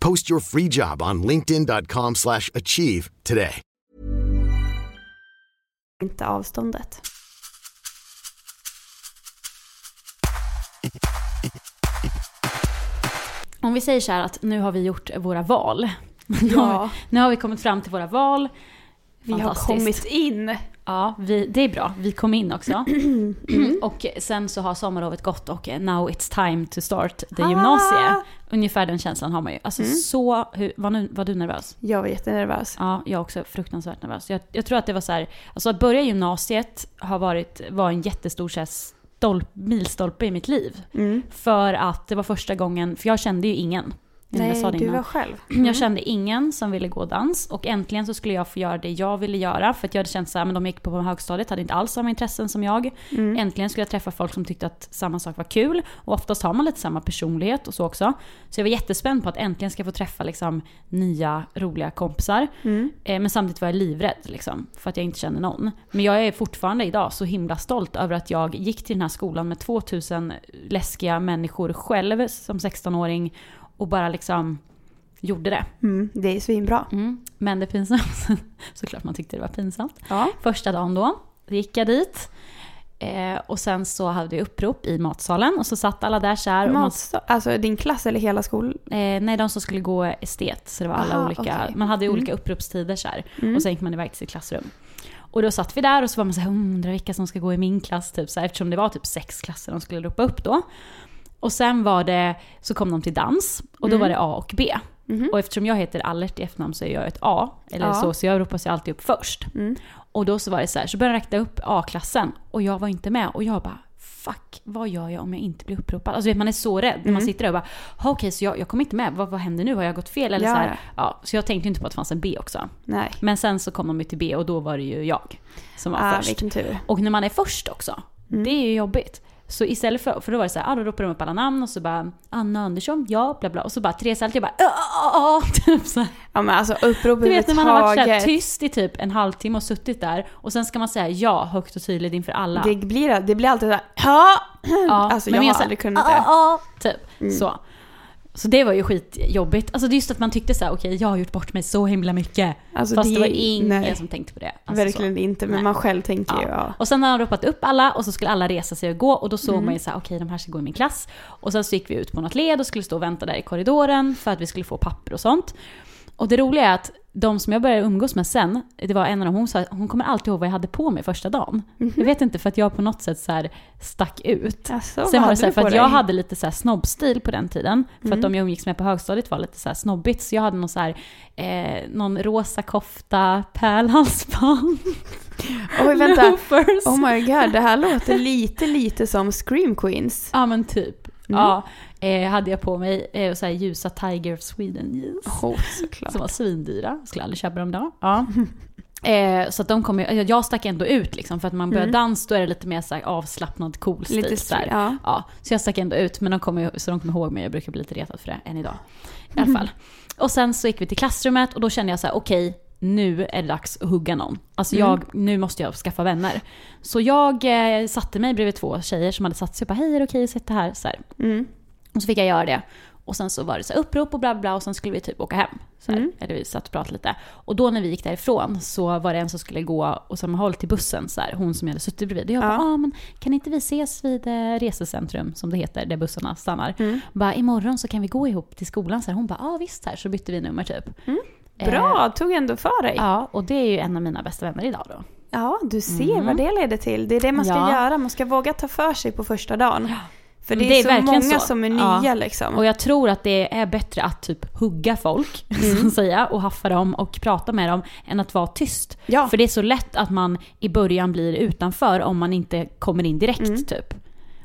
Post your free job on linkedin.com/achieve slash achieve today. inte avståndet. Om vi säger så här att nu har vi gjort våra val. Ja, Nu har vi kommit fram till våra val. vi har kommit in. Ja, vi, det är bra. Vi kom in också. Mm. Och sen så har sommarlovet gått och now it's time to start the Ah. gymnasie. Ungefär den känslan har man ju. Alltså Mm. så, hur, var, nu, var du nervös? Jag var jättenervös. Ja, jag också fruktansvärt nervös. Jag, jag tror att det var så här, alltså att börja gymnasiet har varit, var en jättestor så här, stolp, milstolpe i mitt liv. Mm. För att det var första gången, för jag kände ju ingen. Jag Nej, du innan. var själv. Mm. Jag kände ingen som ville gå dans och äntligen så skulle jag få göra det jag ville göra. För att jag hade känt så här, men de gick på, högstadiet, hade inte alls samma intressen som jag. Mm. Äntligen skulle jag träffa folk som tyckte att samma sak var kul. Och oftast har man lite samma personlighet och så också. Så jag var jättespänd på att äntligen ska få träffa liksom, nya roliga kompisar. Mm. Eh, men samtidigt var jag livrädd liksom, för att jag inte kände någon. Men jag är fortfarande idag så himla stolt över att jag gick till den här skolan med 2000 läskiga människor själv som 16-åring och bara liksom gjorde det. Mm. Det är svinbra. Mm. Men det pinsamma, såklart man tyckte det var pinsamt. Ja. Första dagen då, gick jag dit. Eh, och sen så hade vi upprop i matsalen och så satt alla där så här. Och man, Matsa- alltså din klass eller hela skolan? eh, nej, de som skulle gå estet. Så det var alla Aha, olika, okej. man hade ju Mm. olika uppropstider så här. Mm. Och sen gick man iväg till sitt klassrum. Och då satt vi där och så var man så här, "Hmm, undrar vilka som ska gå i min klass typ så här, eftersom det var typ sex klasser de skulle ropa upp då. Och sen var det, så kom de till dans och då Mm. var det A och B. Mhm. Och eftersom jag heter Allert i efternamn så är jag ett A, eller Ja. så, så jag ropas ju alltid upp först. Mm. Och då så var det så här, så började jag räkna upp A-klassen och jag var inte med och jag bara Fuck, vad gör jag om jag inte blir uppropad? Alltså vet, man är så rädd när man Mm. sitter där och bara "Ha, okej så jag, jag kommer inte med, vad, vad händer nu? Har jag gått fel? Eller Ja, så, här, ja. så jag tänkte inte på att det fanns en B också. Nej. Men sen så kom de ju till B och då var det ju jag som var Ah, först. Och när man är först också, Mm. det är ju jobbigt. Så istället för, för då var det så här, ah, då ropade de upp alla namn och så bara Anna Andersson, ja, bla bla. Och så bara Therese Allt, jag bara "Ah", typ så här. Ja men alltså upprop Du vet när man har varit så här tyst i typ en halvtimme och suttit där och sen ska man säga ja högt och tydligt inför alla. Det blir, det blir alltid såhär ja. ja, Alltså men jag har aldrig kunnat "Ah, det. ah", typ Mm. så. Så det var ju skitjobbigt. Alltså det just att man tyckte så här, okej jag har gjort bort mig så himla mycket. Alltså, Fast det, var nej, ingen som tänkte på det. Alltså, Verkligen så. inte, men Nej. man själv tänker ju Ja. ja. Och sen har han ropat upp alla och så skulle alla resa sig och gå och då såg Mm. man ju så här, okej de här ska gå i min klass. Och sen så gick vi ut på något led och skulle stå och vänta där i korridoren för att vi skulle få papper och sånt. Och det roliga är att de som jag började umgås med sen, det var en av dem, hon sa hon kommer alltid ihåg vad jag hade på mig första dagen. Mhm. Jag vet inte, för att jag på något sätt så här stack ut. Alltså, Sen var det så här, för att jag dig? hade lite så här snobbstil på den tiden. För Mm. att de jag umgicks med på högstadiet var lite så här snobbigt. Så jag hade någon så här, eh, någon rosa kofta, pärlhalsband. Oj vänta, loafers. oh my god, det här låter lite lite som Scream Queens. Ja men typ. Mm. Ja, eh, hade jag på mig eh, så här ljusa Tiger of Sweden jeans. Oh, såklart. Som var svindyra. Skulle aldrig köpa dem då. Ja. Eh, så att de kom jag stack ändå ut liksom för att man börjar Mm. dans då är det lite mer så här avslappnad cool stil. Lite så ja. Ja, så jag stack ändå ut, men de kommer, ju- så de kommer ihåg mig. Jag brukar bli lite retad för det än idag. I alla fall. Och sen så gick vi till klassrummet och då kände jag så här: okej, nu är det dags att hugga någon. Alltså Mm. jag, nu måste jag skaffa vänner. Så jag eh, satte mig bredvid två tjejer som hade satt sig och bara, hej är det okej att sitta här? Så här. Mm. Och så fick jag göra det. Och sen så var det så här upprop och bla bla bla och sen skulle vi typ åka hem. Så här. Mm. Eller vi satt och pratade lite. Och då när vi gick därifrån så var det en som skulle gå och samma håll till bussen. Så här, hon som jag hade suttit bredvid. Och jag Ja. bara, ah, men kan inte vi ses vid eh, resecentrum som det heter, där bussarna stannar. Mm. Bara imorgon så kan vi gå ihop till skolan. Så här, hon bara, ja ah, visst här. Så bytte vi nummer typ. Mm. Eh, Bra, tog ändå för dig. Ja, ja, och det är ju en av mina bästa vänner idag då. du ser Mm. vad det leder till. Det är det man ska Ja. göra, man ska våga ta för sig på första dagen. För det är, det är så verkligen många så. som är Ja. nya liksom. Och jag tror att det är bättre att typ hugga folk, Mm. så att säga, och haffa dem och prata med dem, än att vara tyst. Ja. För det är så lätt att man i början blir utanför om man inte kommer in direkt Mm. typ.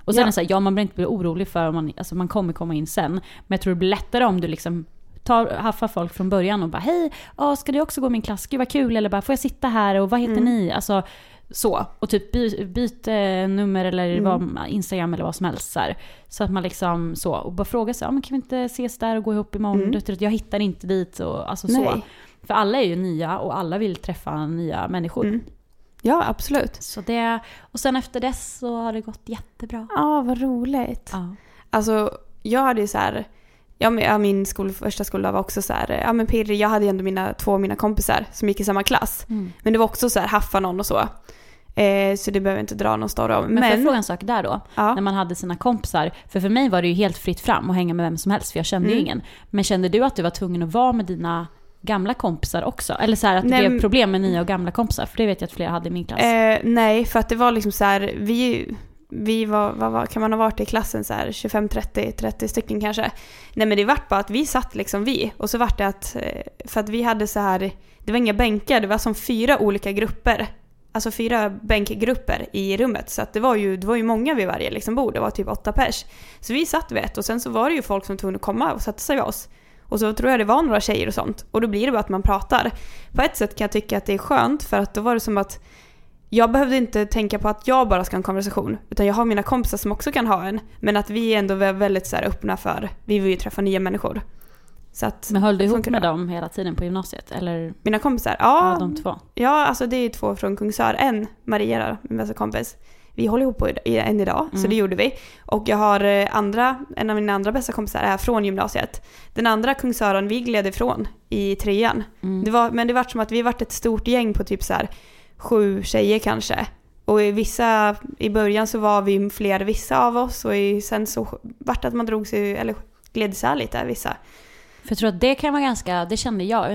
Och sen Ja. är det så här, ja man behöver inte bli orolig för om man, alltså man kommer komma in sen. Men jag tror det blir lättare om du liksom tar, haffar folk från början och bara hej, ja, ska du också gå min klass? Gud vad kul. Eller bara får jag sitta här och vad heter Mm. ni? Alltså så. Och typ by, byt eh, nummer eller Mm. vad, Instagram eller vad som helst. Så, här. så att man liksom så. Och bara fråga sig, men kan vi inte ses där och gå ihop imorgon? Mm. Jag hittar inte dit och alltså så. För alla är ju nya och alla vill träffa nya människor. Mm. Ja, absolut. Så det, och sen efter dess så har det gått jättebra. Ja, vad roligt. Ja. Alltså, jag hade ju så här... Ja, men, ja, min skol, första skola var också så här, ja men Pirri, jag hade ju ändå mina, två av mina kompisar som gick i samma klass. Mm. Men det var också så här, haffa någon och så. Eh, så det behöver jag inte dra någon story om. Men, får jag Men, fråga en sak där då? ja, När man hade sina kompisar. För för mig var det ju helt fritt fram att hänga med vem som helst för jag kände ju Mm. ingen. Men kände du att du var tvungen att vara med dina gamla kompisar också? Eller så här att det Nej, blev men- problem med nya och gamla kompisar? För det vet jag att flera hade i min klass. eh, nej, för att det var liksom så här, vi, vi var, vad var, kan man ha varit i klassen så här 25, 30, 30 stycken kanske. Nej men det vart bara att vi satt liksom vi och så vart det att, eh, för att vi hade så här, det var inga bänkar, det var som fyra olika grupper. Alltså fyra bänkgrupper i rummet. Så att det var ju, det var ju många vid varje liksom bord, det var typ åtta pers. Så vi satt vid ett och sen så var det ju folk som tvungna att komma och sätta sig vid oss. Och så tror jag det var några tjejer och sånt. Och då blir det bara att man pratar. På ett sätt kan jag tycka att det är skönt för att då var det som att jag behövde inte tänka på att jag bara ska ha en konversation. Utan jag har mina kompisar som också kan ha en. Men att vi ändå var väldigt så här öppna för, vi vill ju träffa nya människor. Så att, Men höll du ihop med dem hela tiden på gymnasiet? Eller mina kompisar, ja, ja, de två? ja alltså det är två från Kungsör. En, Maria då, min bästa kompis. Vi håller ihop än idag, så Mm. det gjorde vi. Och jag har eh, andra, en av mina andra bästa kompisar är från gymnasiet. Den andra Kungsören, vi gled ifrån i trean. Mm. Det var, men det var som att vi vart ett stort gäng på typ så här sju tjejer kanske. Och i vissa, i början så var vi fler vissa av oss och i, sen så vart det att man drog sig, eller gled isär lite vissa. För jag tror att det kan vara ganska, det kände jag,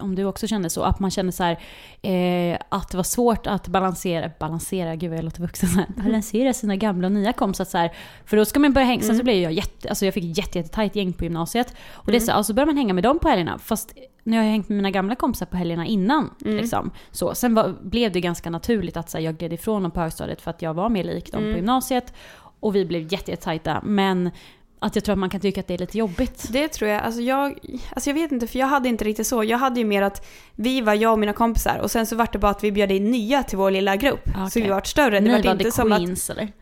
om du också kände så, att man kände så här, eh, att det var svårt att balansera, balansera, gud jag låter vuxen, så här, balansera sina gamla och nya kompisar så här, För då ska man börja hänga, sen så blev jag jätte, alltså jag fick jätte, jätte tajt gäng på gymnasiet. Och det är så, här, och så börjar man hänga med dem på helgerna, fast nu har jag hängt med mina gamla kompisar på helgerna innan. Liksom. Så, sen var, blev det ganska naturligt att så här, jag gled ifrån dem på högstadiet för att jag var mer lik dem på gymnasiet. Och vi blev jätte, jätte. Men att jag tror att man kan tycka att det är lite jobbigt. Det tror jag. Alltså jag, alltså jag vet inte, för jag hade inte riktigt så. Jag hade ju mer att vi var jag och mina kompisar och sen så vart det bara att vi bjöd in nya till vår lilla grupp. Ah, Så vi vart större. Det Ni vart var inte the som att... queens eller?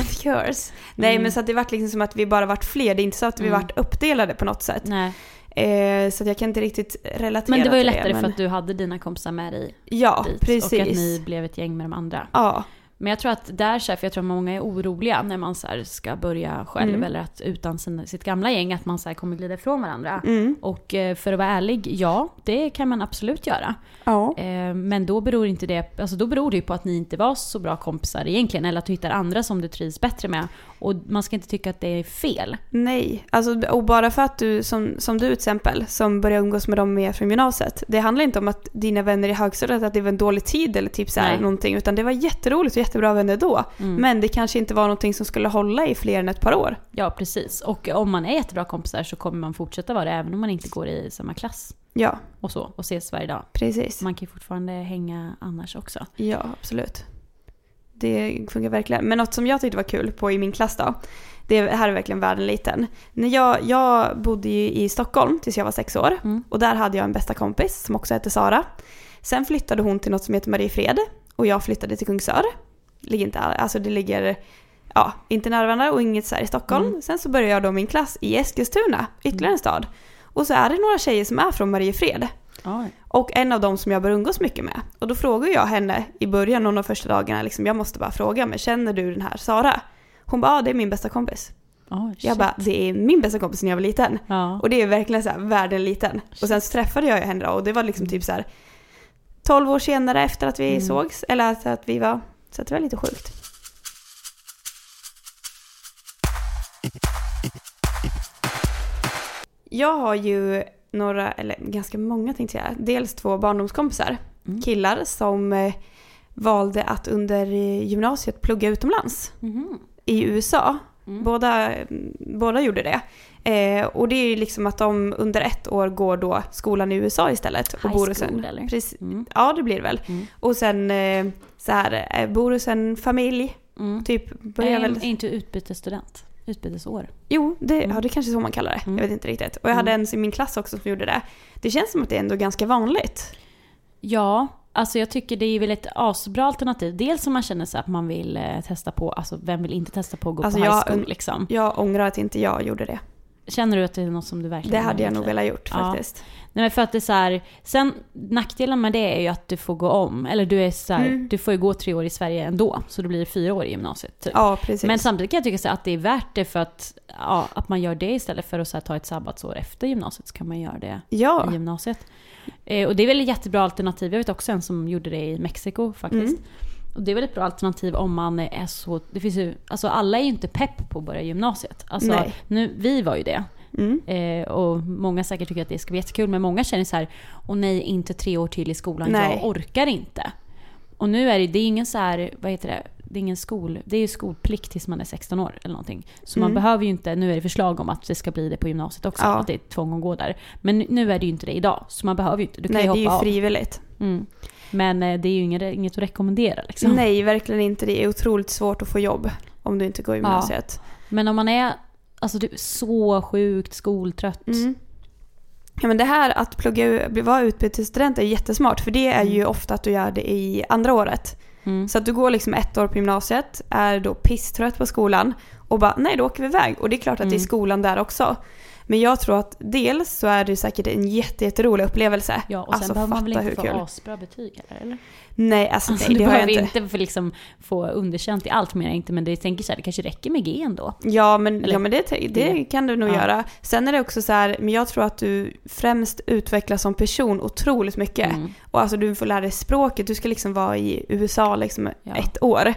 of course. Nej Mm. men så att det vart liksom som att vi bara vart fler. Det är inte så att vi Mm. vart uppdelade på något sätt. Nej. Eh, så att jag kan inte riktigt relatera Men det var ju till lättare men... för att du hade dina kompisar med dig Ja, dit. precis. Och att ni blev ett gäng med de andra. Ja, Men jag tror att där, så här, för jag tror att många är oroliga när man så här, ska börja själv Mm. eller att utan sin, sitt gamla gäng att man så här, kommer glida ifrån varandra. mm. Och eh, för att vara ärlig, ja det kan man absolut göra. ja. Eh, Men då beror, inte det, alltså då beror det på att ni inte var så bra kompisar egentligen. Eller att du hittar andra som du trivs bättre med. Och man ska inte tycka att det är fel. Nej, alltså, och bara för att du, som, som du till exempel, som börjar umgås med dem mer från gymnasiet. Det handlar inte om att dina vänner i högstadiet, att det var en dålig tid eller typ så här Nej. någonting. Utan det var jätteroligt och jättebra vänner då. Mm. Men det kanske inte var någonting som skulle hålla i fler än ett par år. Ja, precis. Och om man är jättebra kompisar så kommer man fortsätta vara det även om man inte går i samma klass. Ja, Och så, och ses varje dag. precis. Man kan ju fortfarande hänga annars också. Ja, absolut. Det funkar verkligen. Men något som jag tyckte var kul på i min klass då, det här är verkligen världen liten. När jag, jag bodde ju i Stockholm tills jag var sex år Mm. och där hade jag en bästa kompis som också hette Sara. Sen flyttade hon till något som heter Mariefred och jag flyttade till Kungsör. Ligger inte, alltså det ligger ja, inte nära varandra och inget så här i Stockholm. Mm. Sen så började jag då min klass i Eskilstuna, ytterligare en stad. Och så är det några tjejer som är från Mariefred. Oj. Och en av dem som jag bör umgås mycket med. Och då frågar jag henne i början, någon av de första dagarna, liksom, jag måste bara fråga, men känner du den här Sara? Hon bara, ja det är min bästa kompis. Shit. Jag bara, det är min bästa kompis när jag var liten. Ja. Och det är verkligen så här, världen liten. Och sen så träffade jag henne då, och det var liksom typ så här 12 år senare efter att vi Mm. sågs, eller att, att vi var, så det var lite sjukt. Jag har ju några, eller ganska många tänkte jag, dels två barndomskompisar, Mm. killar som eh, valde att under eh, gymnasiet plugga utomlands Mhm. i USA. Mm. Båda, båda gjorde det. Eh, och det är ju liksom att de under ett år går då skolan i USA istället. Och High bor school, eller? Precis, Mm. Ja det blir det väl. Mm. Och sen eh, så här, eh, bor hos en familj. Mm. Typ börjar Är, väl... är inte utbytesstudent? Utbytesår? Jo, det, Mm. ja, det kanske är så man kallar det. Mm. Jag vet inte riktigt. Och jag hade Mm. en i min klass också som gjorde det. Det känns som att det är ändå ganska vanligt. Ja, alltså jag tycker det är väl ett asbra alternativ. Dels om man känner sig att man vill eh, testa på, alltså vem vill inte testa på att gå Alltså på high school liksom? Jag ångrar att inte jag gjorde det. Känner du att det är något som du verkligen Det hade jag nog velat gjort Ja. faktiskt. Nej men för att det är så här, sen nackdelen med det är ju att du får gå om, eller du är så här, Mm. du får ju gå tre år i Sverige ändå, så det blir fyra år i gymnasiet. Typ. Ja, precis. Men samtidigt kan jag tycka så att det är värt det för att, ja, att man gör det istället för att här, ta ett sabbatsår efter gymnasiet så kan man göra det ja. i gymnasiet. Eh, och det är väl ett jättebra alternativ. Jag vet också en som gjorde det i Mexiko faktiskt. Mm. Och det är väl ett bra alternativ om man är så... Det finns ju, alltså alla är ju inte pepp på att börja gymnasiet. Alltså, Nej. nu, vi var ju det. Mm. Eh, och många säkert tycker att det ska bli jättekul. Men många känner så här, och nej, inte tre år till i skolan. Nej. Jag orkar inte. Och nu är det, det är ingen så här, vad heter det? Det är ingen skol, det är ju skolplikt tills man är 16 år eller någonting. Så man Mm. behöver ju inte, nu är det förslag om att det ska bli det på gymnasiet också, Ja. att det är tvång att gå där. Men nu är det ju inte det idag, så man behöver ju inte, du kan Nej, ju det är hoppa ju av. frivilligt. Mm. Men eh, det är ju inget, inget att rekommendera liksom. Nej, verkligen inte. Det är otroligt svårt att få jobb om du inte går i gymnasiet. Men om man är alltså, du är så sjukt skoltrött. Mm. Ja, men det här att plugga, vara utbytesstudent är jättesmart för det är ju ofta att du gör det i andra året. Mm. Så att du går liksom ett år på gymnasiet, är då pisstrött på skolan och bara nej då åker vi iväg. Och det är klart att det är Mm. skolan där också. Men jag tror att dels så är det säkert en jätte, jätterolig upplevelse. Ja, och sen alltså, behöver man väl inte få asbra betyg heller, eller? Nej, alltså, Alltså, nej, du det har jag behöver inte. inte få, liksom, få underkänt i allt menar jag inte, men det tänker så här, det kanske räcker med G ändå. Ja men, Eller- ja, men det, det det- kan du nog ja. göra. Sen är det också så här, men jag tror att du främst utvecklas som person otroligt mycket. Mm. Och alltså du får lära dig språket, du ska liksom vara i USA liksom Ja. ett år.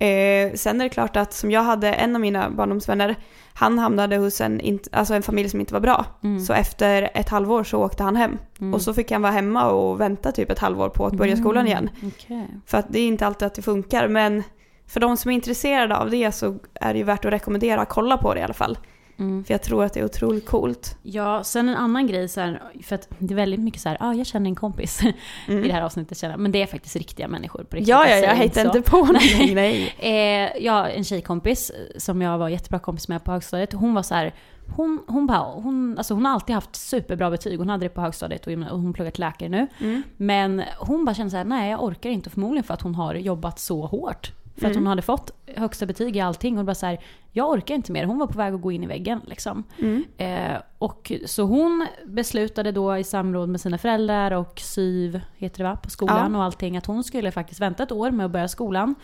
Eh, sen är det klart att som jag hade, en av mina barndomsvänner, han hamnade hos en, alltså en familj som inte var bra. Mm. Så efter ett halvår så åkte han hem. Mm. Och så fick han vara hemma och vänta typ ett halvår på att börja skolan igen. Okej. För att det är inte alltid att det funkar, men för de som är intresserade av det så är det ju värt att rekommendera att kolla på det i alla fall. Mm. För jag tror att det är otroligt coolt. Ja, sen en annan grej så här, för att det är väldigt mycket så här, ah, jag känner en kompis i det här avsnittet känner jag. men det är faktiskt riktiga människor på riktigt. Ja, ja, jag hittar inte på någonting, nej. Eh, ja, en tjejkompis som jag var jättebra kompis med på högstadiet, hon var så här, hon, hon, bara, hon, alltså hon har alltid haft superbra betyg. Hon hade det på högstadiet och hon pluggar till läkare nu. Mm. Men hon bara kände så här, nej jag orkar inte. Förmodligen för att hon har jobbat så hårt. För att Mm. hon hade fått högsta betyg i allting. Och bara så här, jag orkar inte mer. Hon var på väg att gå in i väggen liksom. Mm. Eh, och så hon beslutade då i samråd med sina föräldrar och SYV, heter det va, på skolan Ja. och allting, att hon skulle faktiskt vänta ett år med att börja skolan.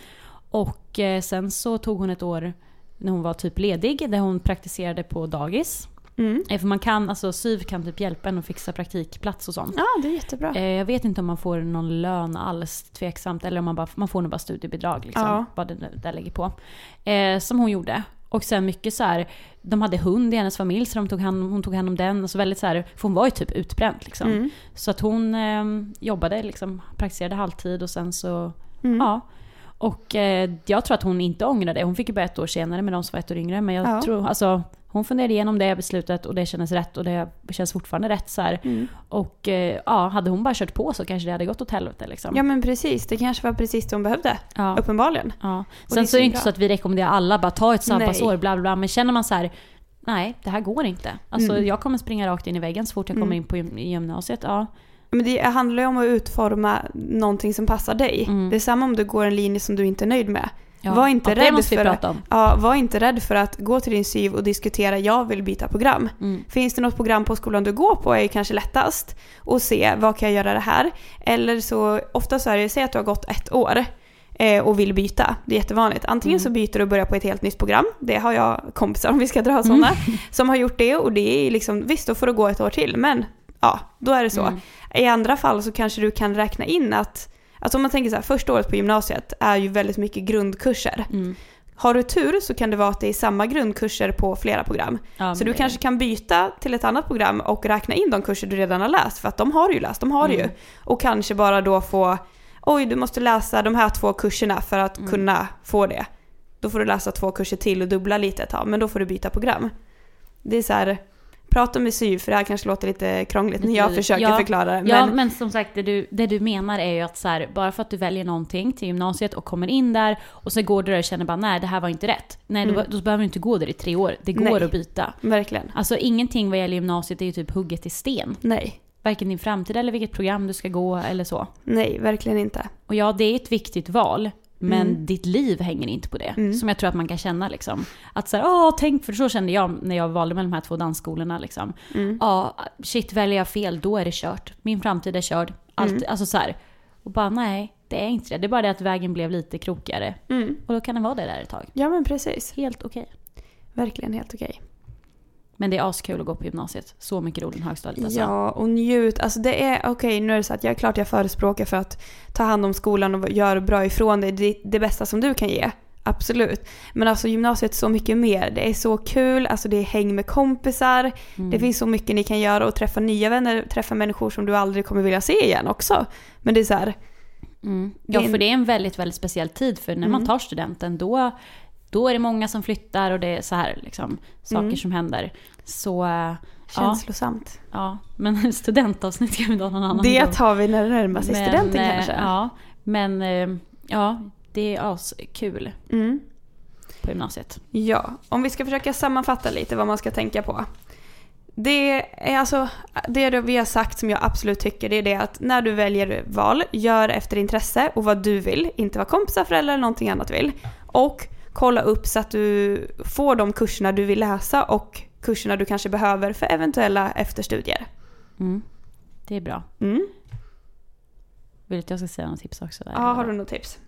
Och eh, sen så tog hon ett år när hon var typ ledig, där hon praktiserade på dagis. Mm. Eh, för man kan, alltså SYV kan typ hjälpa en att fixa praktikplats och sånt. Ja, det är jättebra. Eh, jag vet inte om man får någon lön alls, tveksamt. Eller om man bara, man får nog bara studiebidrag liksom. Ja. Vad det nu- där lägger på. Eh, som hon gjorde. Och sen mycket så här, de hade hund i hennes familj så de tog hand, hon tog hand om den. Och så väldigt så här, för hon var ju typ utbränd liksom. Mm. Så att hon eh, jobbade, liksom, praktiserade halvtid och sen så, Mm. ja. Och eh, jag tror att hon inte ångrade det. Hon fick ju börja ett år senare med de som var ett år yngre. Men jag Ja. tror, alltså hon funderade igenom det beslutet och det kändes rätt och det känns fortfarande rätt så. Mm. Och eh, ja, hade hon bara kört på så kanske det hade gått åt helvete liksom. Ja men precis, det kanske var precis det hon behövde. Ja. Uppenbarligen. ja. det Sen så är det inte bra. så att vi rekommenderar alla bara ta ett sabbatsår, Nej. bla bla bla. Men känner man så här, nej det här går inte. Alltså Mm. jag kommer springa rakt in i väggen så fort jag kommer Mm. in på gymnasiet. Ja. Men det handlar ju om att utforma någonting som passar dig. Mm. Det är samma om du går en linje som du inte är nöjd med. Ja. Var inte ja, rädd för. Ja, var inte rädd för att gå till din syv och diskutera jag vill byta program. Mm. Finns det något program på skolan du går på är ju kanske lättast och se vad kan jag göra det här. Eller så, ofta så är det, säg att du har gått ett år eh, och vill byta. Det är jättevanligt. Antingen Mm. så byter du och börjar på ett helt nytt program. Det har jag kompisar om vi ska dra sådana. Som har gjort det och det är liksom, visst då får du gå ett år till men ja, då är det så. Mm. I andra fall så kanske du kan räkna in att Alltså om man tänker så här, första året på gymnasiet är ju väldigt mycket grundkurser. Mm. Har du tur så kan det vara att det är samma grundkurser på flera program. Ja, Så du kanske kan byta till ett annat program och räkna in de kurser du redan har läst, för att de har du ju läst, de har du Mm. ju. Och kanske bara då få, oj du måste läsa de här två kurserna för att Mm. kunna få det. Då får du läsa två kurser till och dubbla lite ett tag, men då får du byta program. Det är så här, prata med SYV, för det här kanske låter lite krångligt när jag försöker ja, förklara. Men, Ja, men som sagt, det du, det du menar är ju att så här, bara för att du väljer någonting till gymnasiet och kommer in där och så går du där och känner bara nej, det här var inte rätt. Nej, då, Mm. då behöver du inte gå där i tre år. Det går Nej. att byta. verkligen. Alltså ingenting vad gäller gymnasiet är ju typ hugget i sten. Nej, Varken din framtid eller vilket program du ska gå eller så. nej, verkligen inte. Och ja, det är ett viktigt val. Men Mm. ditt liv hänger inte på det. Mm. Som jag tror att man kan känna liksom. Att såhär, åh tänk, för så kände jag när jag valde mellan de här två dansskolorna liksom. Mm. Ja, shit väljer jag fel då är det kört. Min framtid är körd. Allt, Mm. Alltså så här. Och bara nej, det är inte det. Det är bara det att vägen blev lite krokigare. Mm. Och då kan den vara det där ett tag. Ja men precis. Helt okej. Verkligen helt okej. Men det är askul att gå på gymnasiet. Så mycket roligare än högstadiet alltså. Ja, och njut. Alltså det är, okej nu är det så att jag är klart jag förespråkar för att ta hand om skolan och göra bra ifrån dig. Det, det bästa som du kan ge. Absolut. Men alltså gymnasiet är så mycket mer. Det är så kul, alltså det är häng med kompisar. Mm. Det finns så mycket ni kan göra och träffa nya vänner, träffa människor som du aldrig kommer vilja se igen också. Men det är så här, Mm. Det Ja, för det är en väldigt, väldigt speciell tid. För när man Mm. tar studenten, då, då är det många som flyttar och det är så här liksom, saker Mm. som händer. Så ja, känslosamt. ja, men studentavsnitt kan vi ta någon annan Det gång. tar vi när det närmar sig studenten eh, kanske. Ja, men eh, ja, det är askul Mm. på gymnasiet. Ja, om vi ska försöka sammanfatta lite vad man ska tänka på. Det är alltså, det vi har sagt som jag absolut tycker, det är det att när du väljer val, gör efter intresse och vad du vill, inte vad kompisar, föräldrar eller någonting annat vill. Och kolla upp så att du får de kurserna du vill läsa och kurserna du kanske behöver för eventuella efterstudier. Mm. Det är bra. Mm. Vill du att jag ska säga något tips också? Där, Ja, har du något tips?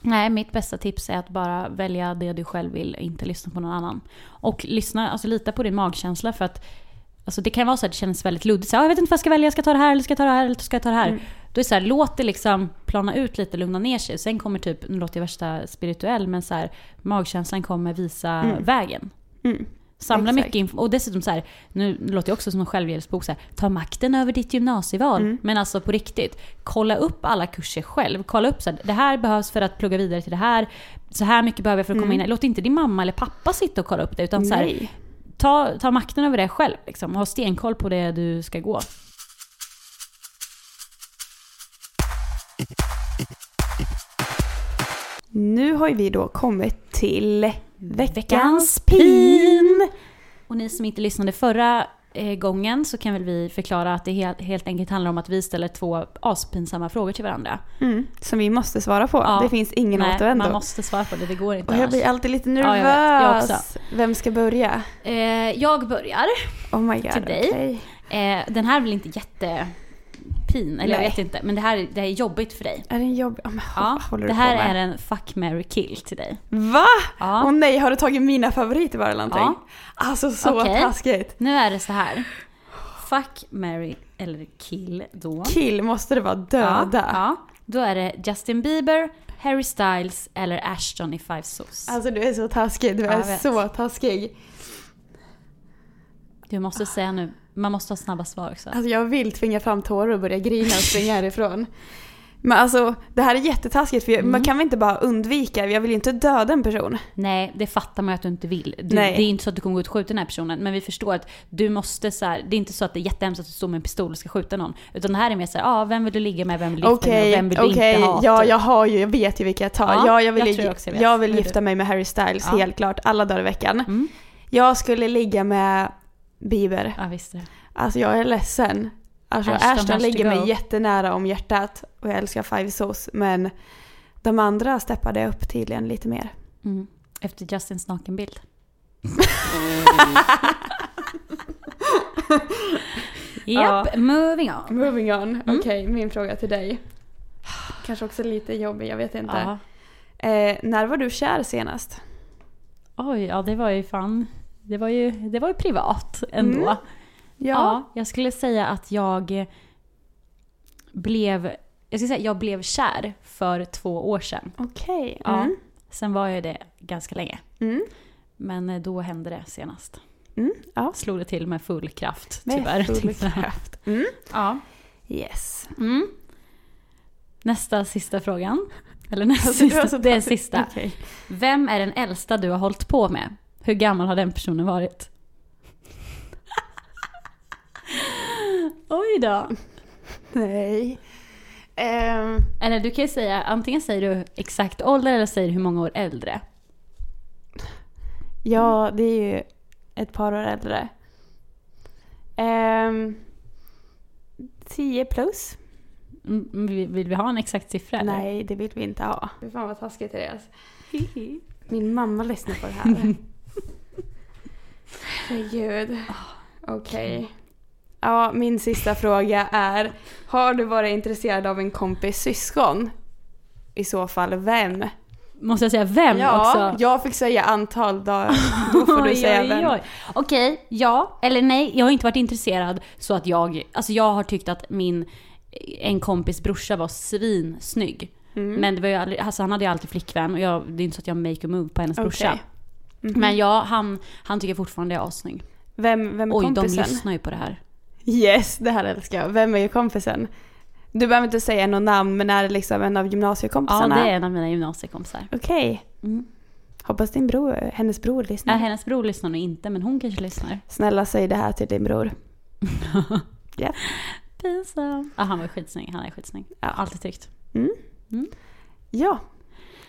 Nej, mitt bästa tips är att bara välja det du själv vill och inte lyssna på någon annan. Och lyssna, alltså lita på din magkänsla för att Alltså det kan vara så att det känns väldigt luddigt. Så, jag vet inte vad jag ska välja, ska jag ta det här eller ska jag ta det här eller ska jag ta det här? Mm. Då är så här, låt det liksom plana ut lite, lugna ner sig. Sen kommer typ, nu låter jag värsta spirituell, men så här, magkänslan kommer visa Mm. vägen. Mm. Samla Exakt. mycket info. Och dessutom så här, nu låter jag också som en självhjälpsbok så här, ta makten över ditt gymnasieval. Mm. Men alltså på riktigt, kolla upp alla kurser själv. Kolla upp så här, det här behövs för att plugga vidare till det här. Så här mycket behöver jag för att komma Mm. in. Låt inte din mamma eller pappa sitta och kolla upp det. Utan så här, ta, ta makten över det själv. Liksom, och ha stenkoll på det du ska gå. Nu har ju vi då kommit till veckans Veckans pin. Och ni som inte lyssnade förra eh, gången så kan väl vi förklara att det helt, enkelt handlar om att vi ställer två aspinsamma frågor till varandra. Mm, som vi måste svara på. Ja. Det finns ingen Nej, återvändo. man måste svara på det, det går inte Och jag blir alltid lite Ja, jag vet. nervös. Jag. Vem ska börja? Eh, jag börjar. Oh my god. Till dig. okej. Eh, den här är väl inte jättepin, eller jag Nej. vet inte. Men det här, det här är jobbigt för dig. Är det en jobb... Oh, Ja, håller det du här på är en fuck, marry, kill till dig. Va? Ja. Åh nej, har du tagit mina favoriter bara eller någonting? Ja. Alltså så Okej. taskigt. Nu är det så här. Fuck, marry eller kill då. Kill måste det vara döda. Ja, ja. Då är det Justin Bieber, Harry Styles eller Ashton i Five Sos. Alltså du är så taskig, du jag är så taskig. Du måste säga nu. Man måste ha snabba svar också. Alltså jag vill tvinga fram tårar och börja grina och springa härifrån. Men alltså det här är jättetaskigt för Mm. man kan väl inte bara undvika, jag vill ju inte döda en person. Nej, det fattar man ju att du inte vill. Du, det är inte så att du kommer gå ut och skjuta den här personen. Men vi förstår att du måste så här, det är inte så att det är jättehemskt att du står med en pistol och ska skjuta någon. Utan det här är mer så här, ah, vem vill du ligga med, vem vill du gifta dig med Okej, och vem vill du okej, inte ha? ja typ. jag har ju, jag vet ju vilka jag tar. Ja, Ja, jag vill, jag jag jag vill gifta du? mig med Harry Styles, Ja. helt klart, alla dagar i veckan. Mm. Jag skulle ligga med Bieber. Ja, visst det. Alltså jag är ledsen. Alltså Ashton Ashton, ligger mig jättenära om hjärtat och jag älskar Five Sauce men de andra steppade upp tydligen lite mer. Mm. Efter Justins nakenbild. Japp, moving on. Moving on. Mm. Okej, min fråga till dig. Kanske också lite jobbig, jag vet inte. Eh, när var du kär senast? Oj, ja det var ju fan, det var ju, det var ju privat ändå. Mm. Ja. jag skulle säga att jag blev, jag skulle säga jag blev kär för två år sedan. Okej. Ja. Mm. Sen var jag det ganska länge. Mm. Men eh, då hände det senast. Mm. Ja. Slog det till med full kraft Med tyvärr. full kraft. Mm. Ja. Yes. Mm. Nästa sista frågan. Eller Alltså, har sista, det är sista. Okej. Vem är den äldsta du har hållit på med? Hur gammal har den personen varit? Oj då. Nej. Ehm, Eller du kan ju säga, antingen säger du exakt ålder eller säger du hur många år äldre. ja, det är ju ett par år äldre. Ehm, 10 plus? Mm, Vill, vill vi ha en exakt siffra eller? Nej, det vill vi inte ha. Fy fan vad taskigt Therese. Min mamma lyssnar på det här. Herregud. Okej. Ja, min sista fråga är. Har du varit intresserad av en kompis syskon? I så fall vem? Måste jag säga vem ja, också? jag fick säga antal dagar. Då får du säga vem. oj. Okej, ja eller nej. Jag har inte varit intresserad så att jag... Alltså jag har tyckt att min... En kompis brorsa var svinsnygg. Mm. Men det var ju aldrig, alltså han hade ju alltid flickvän och jag, det är inte så att jag make a move på hennes brorsa. Mhm. Men ja, han, han tycker fortfarande jag är assnygg. Vem, vem är Oj, de kompisen? lyssnar ju på det här. Yes, det här älskar jag. Vem är ju kompisen? Du behöver inte säga något namn, men är det liksom en av Ja, gymnasiekompisarna? det är en av mina gymnasiekompisar. Okej. Mm. Hoppas din bror, hennes bror lyssnar. Nej, hennes bror lyssnar nog inte, men hon kanske lyssnar. Snälla säg det här till din bror. Ja. Pinsam. Ja, han var skitsnygg. Han är skitsnygg. Ja. Alltid tyckt. Mm. Mm. Ja.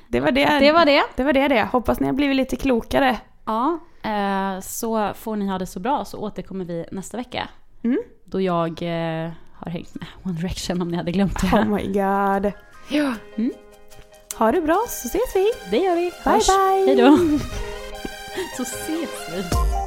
Det var det. Det var det. det var det det. Hoppas ni har blivit lite klokare. Ja, eh, så får ni ha det så bra så återkommer vi nästa vecka. Mm. Då jag eh, har hängt med One Direction om ni hade glömt det. Oh my god. Ja. Mm. Ha det bra så ses vi. Det gör vi. Bye Hörs. bye. Hej då. Så ses vi.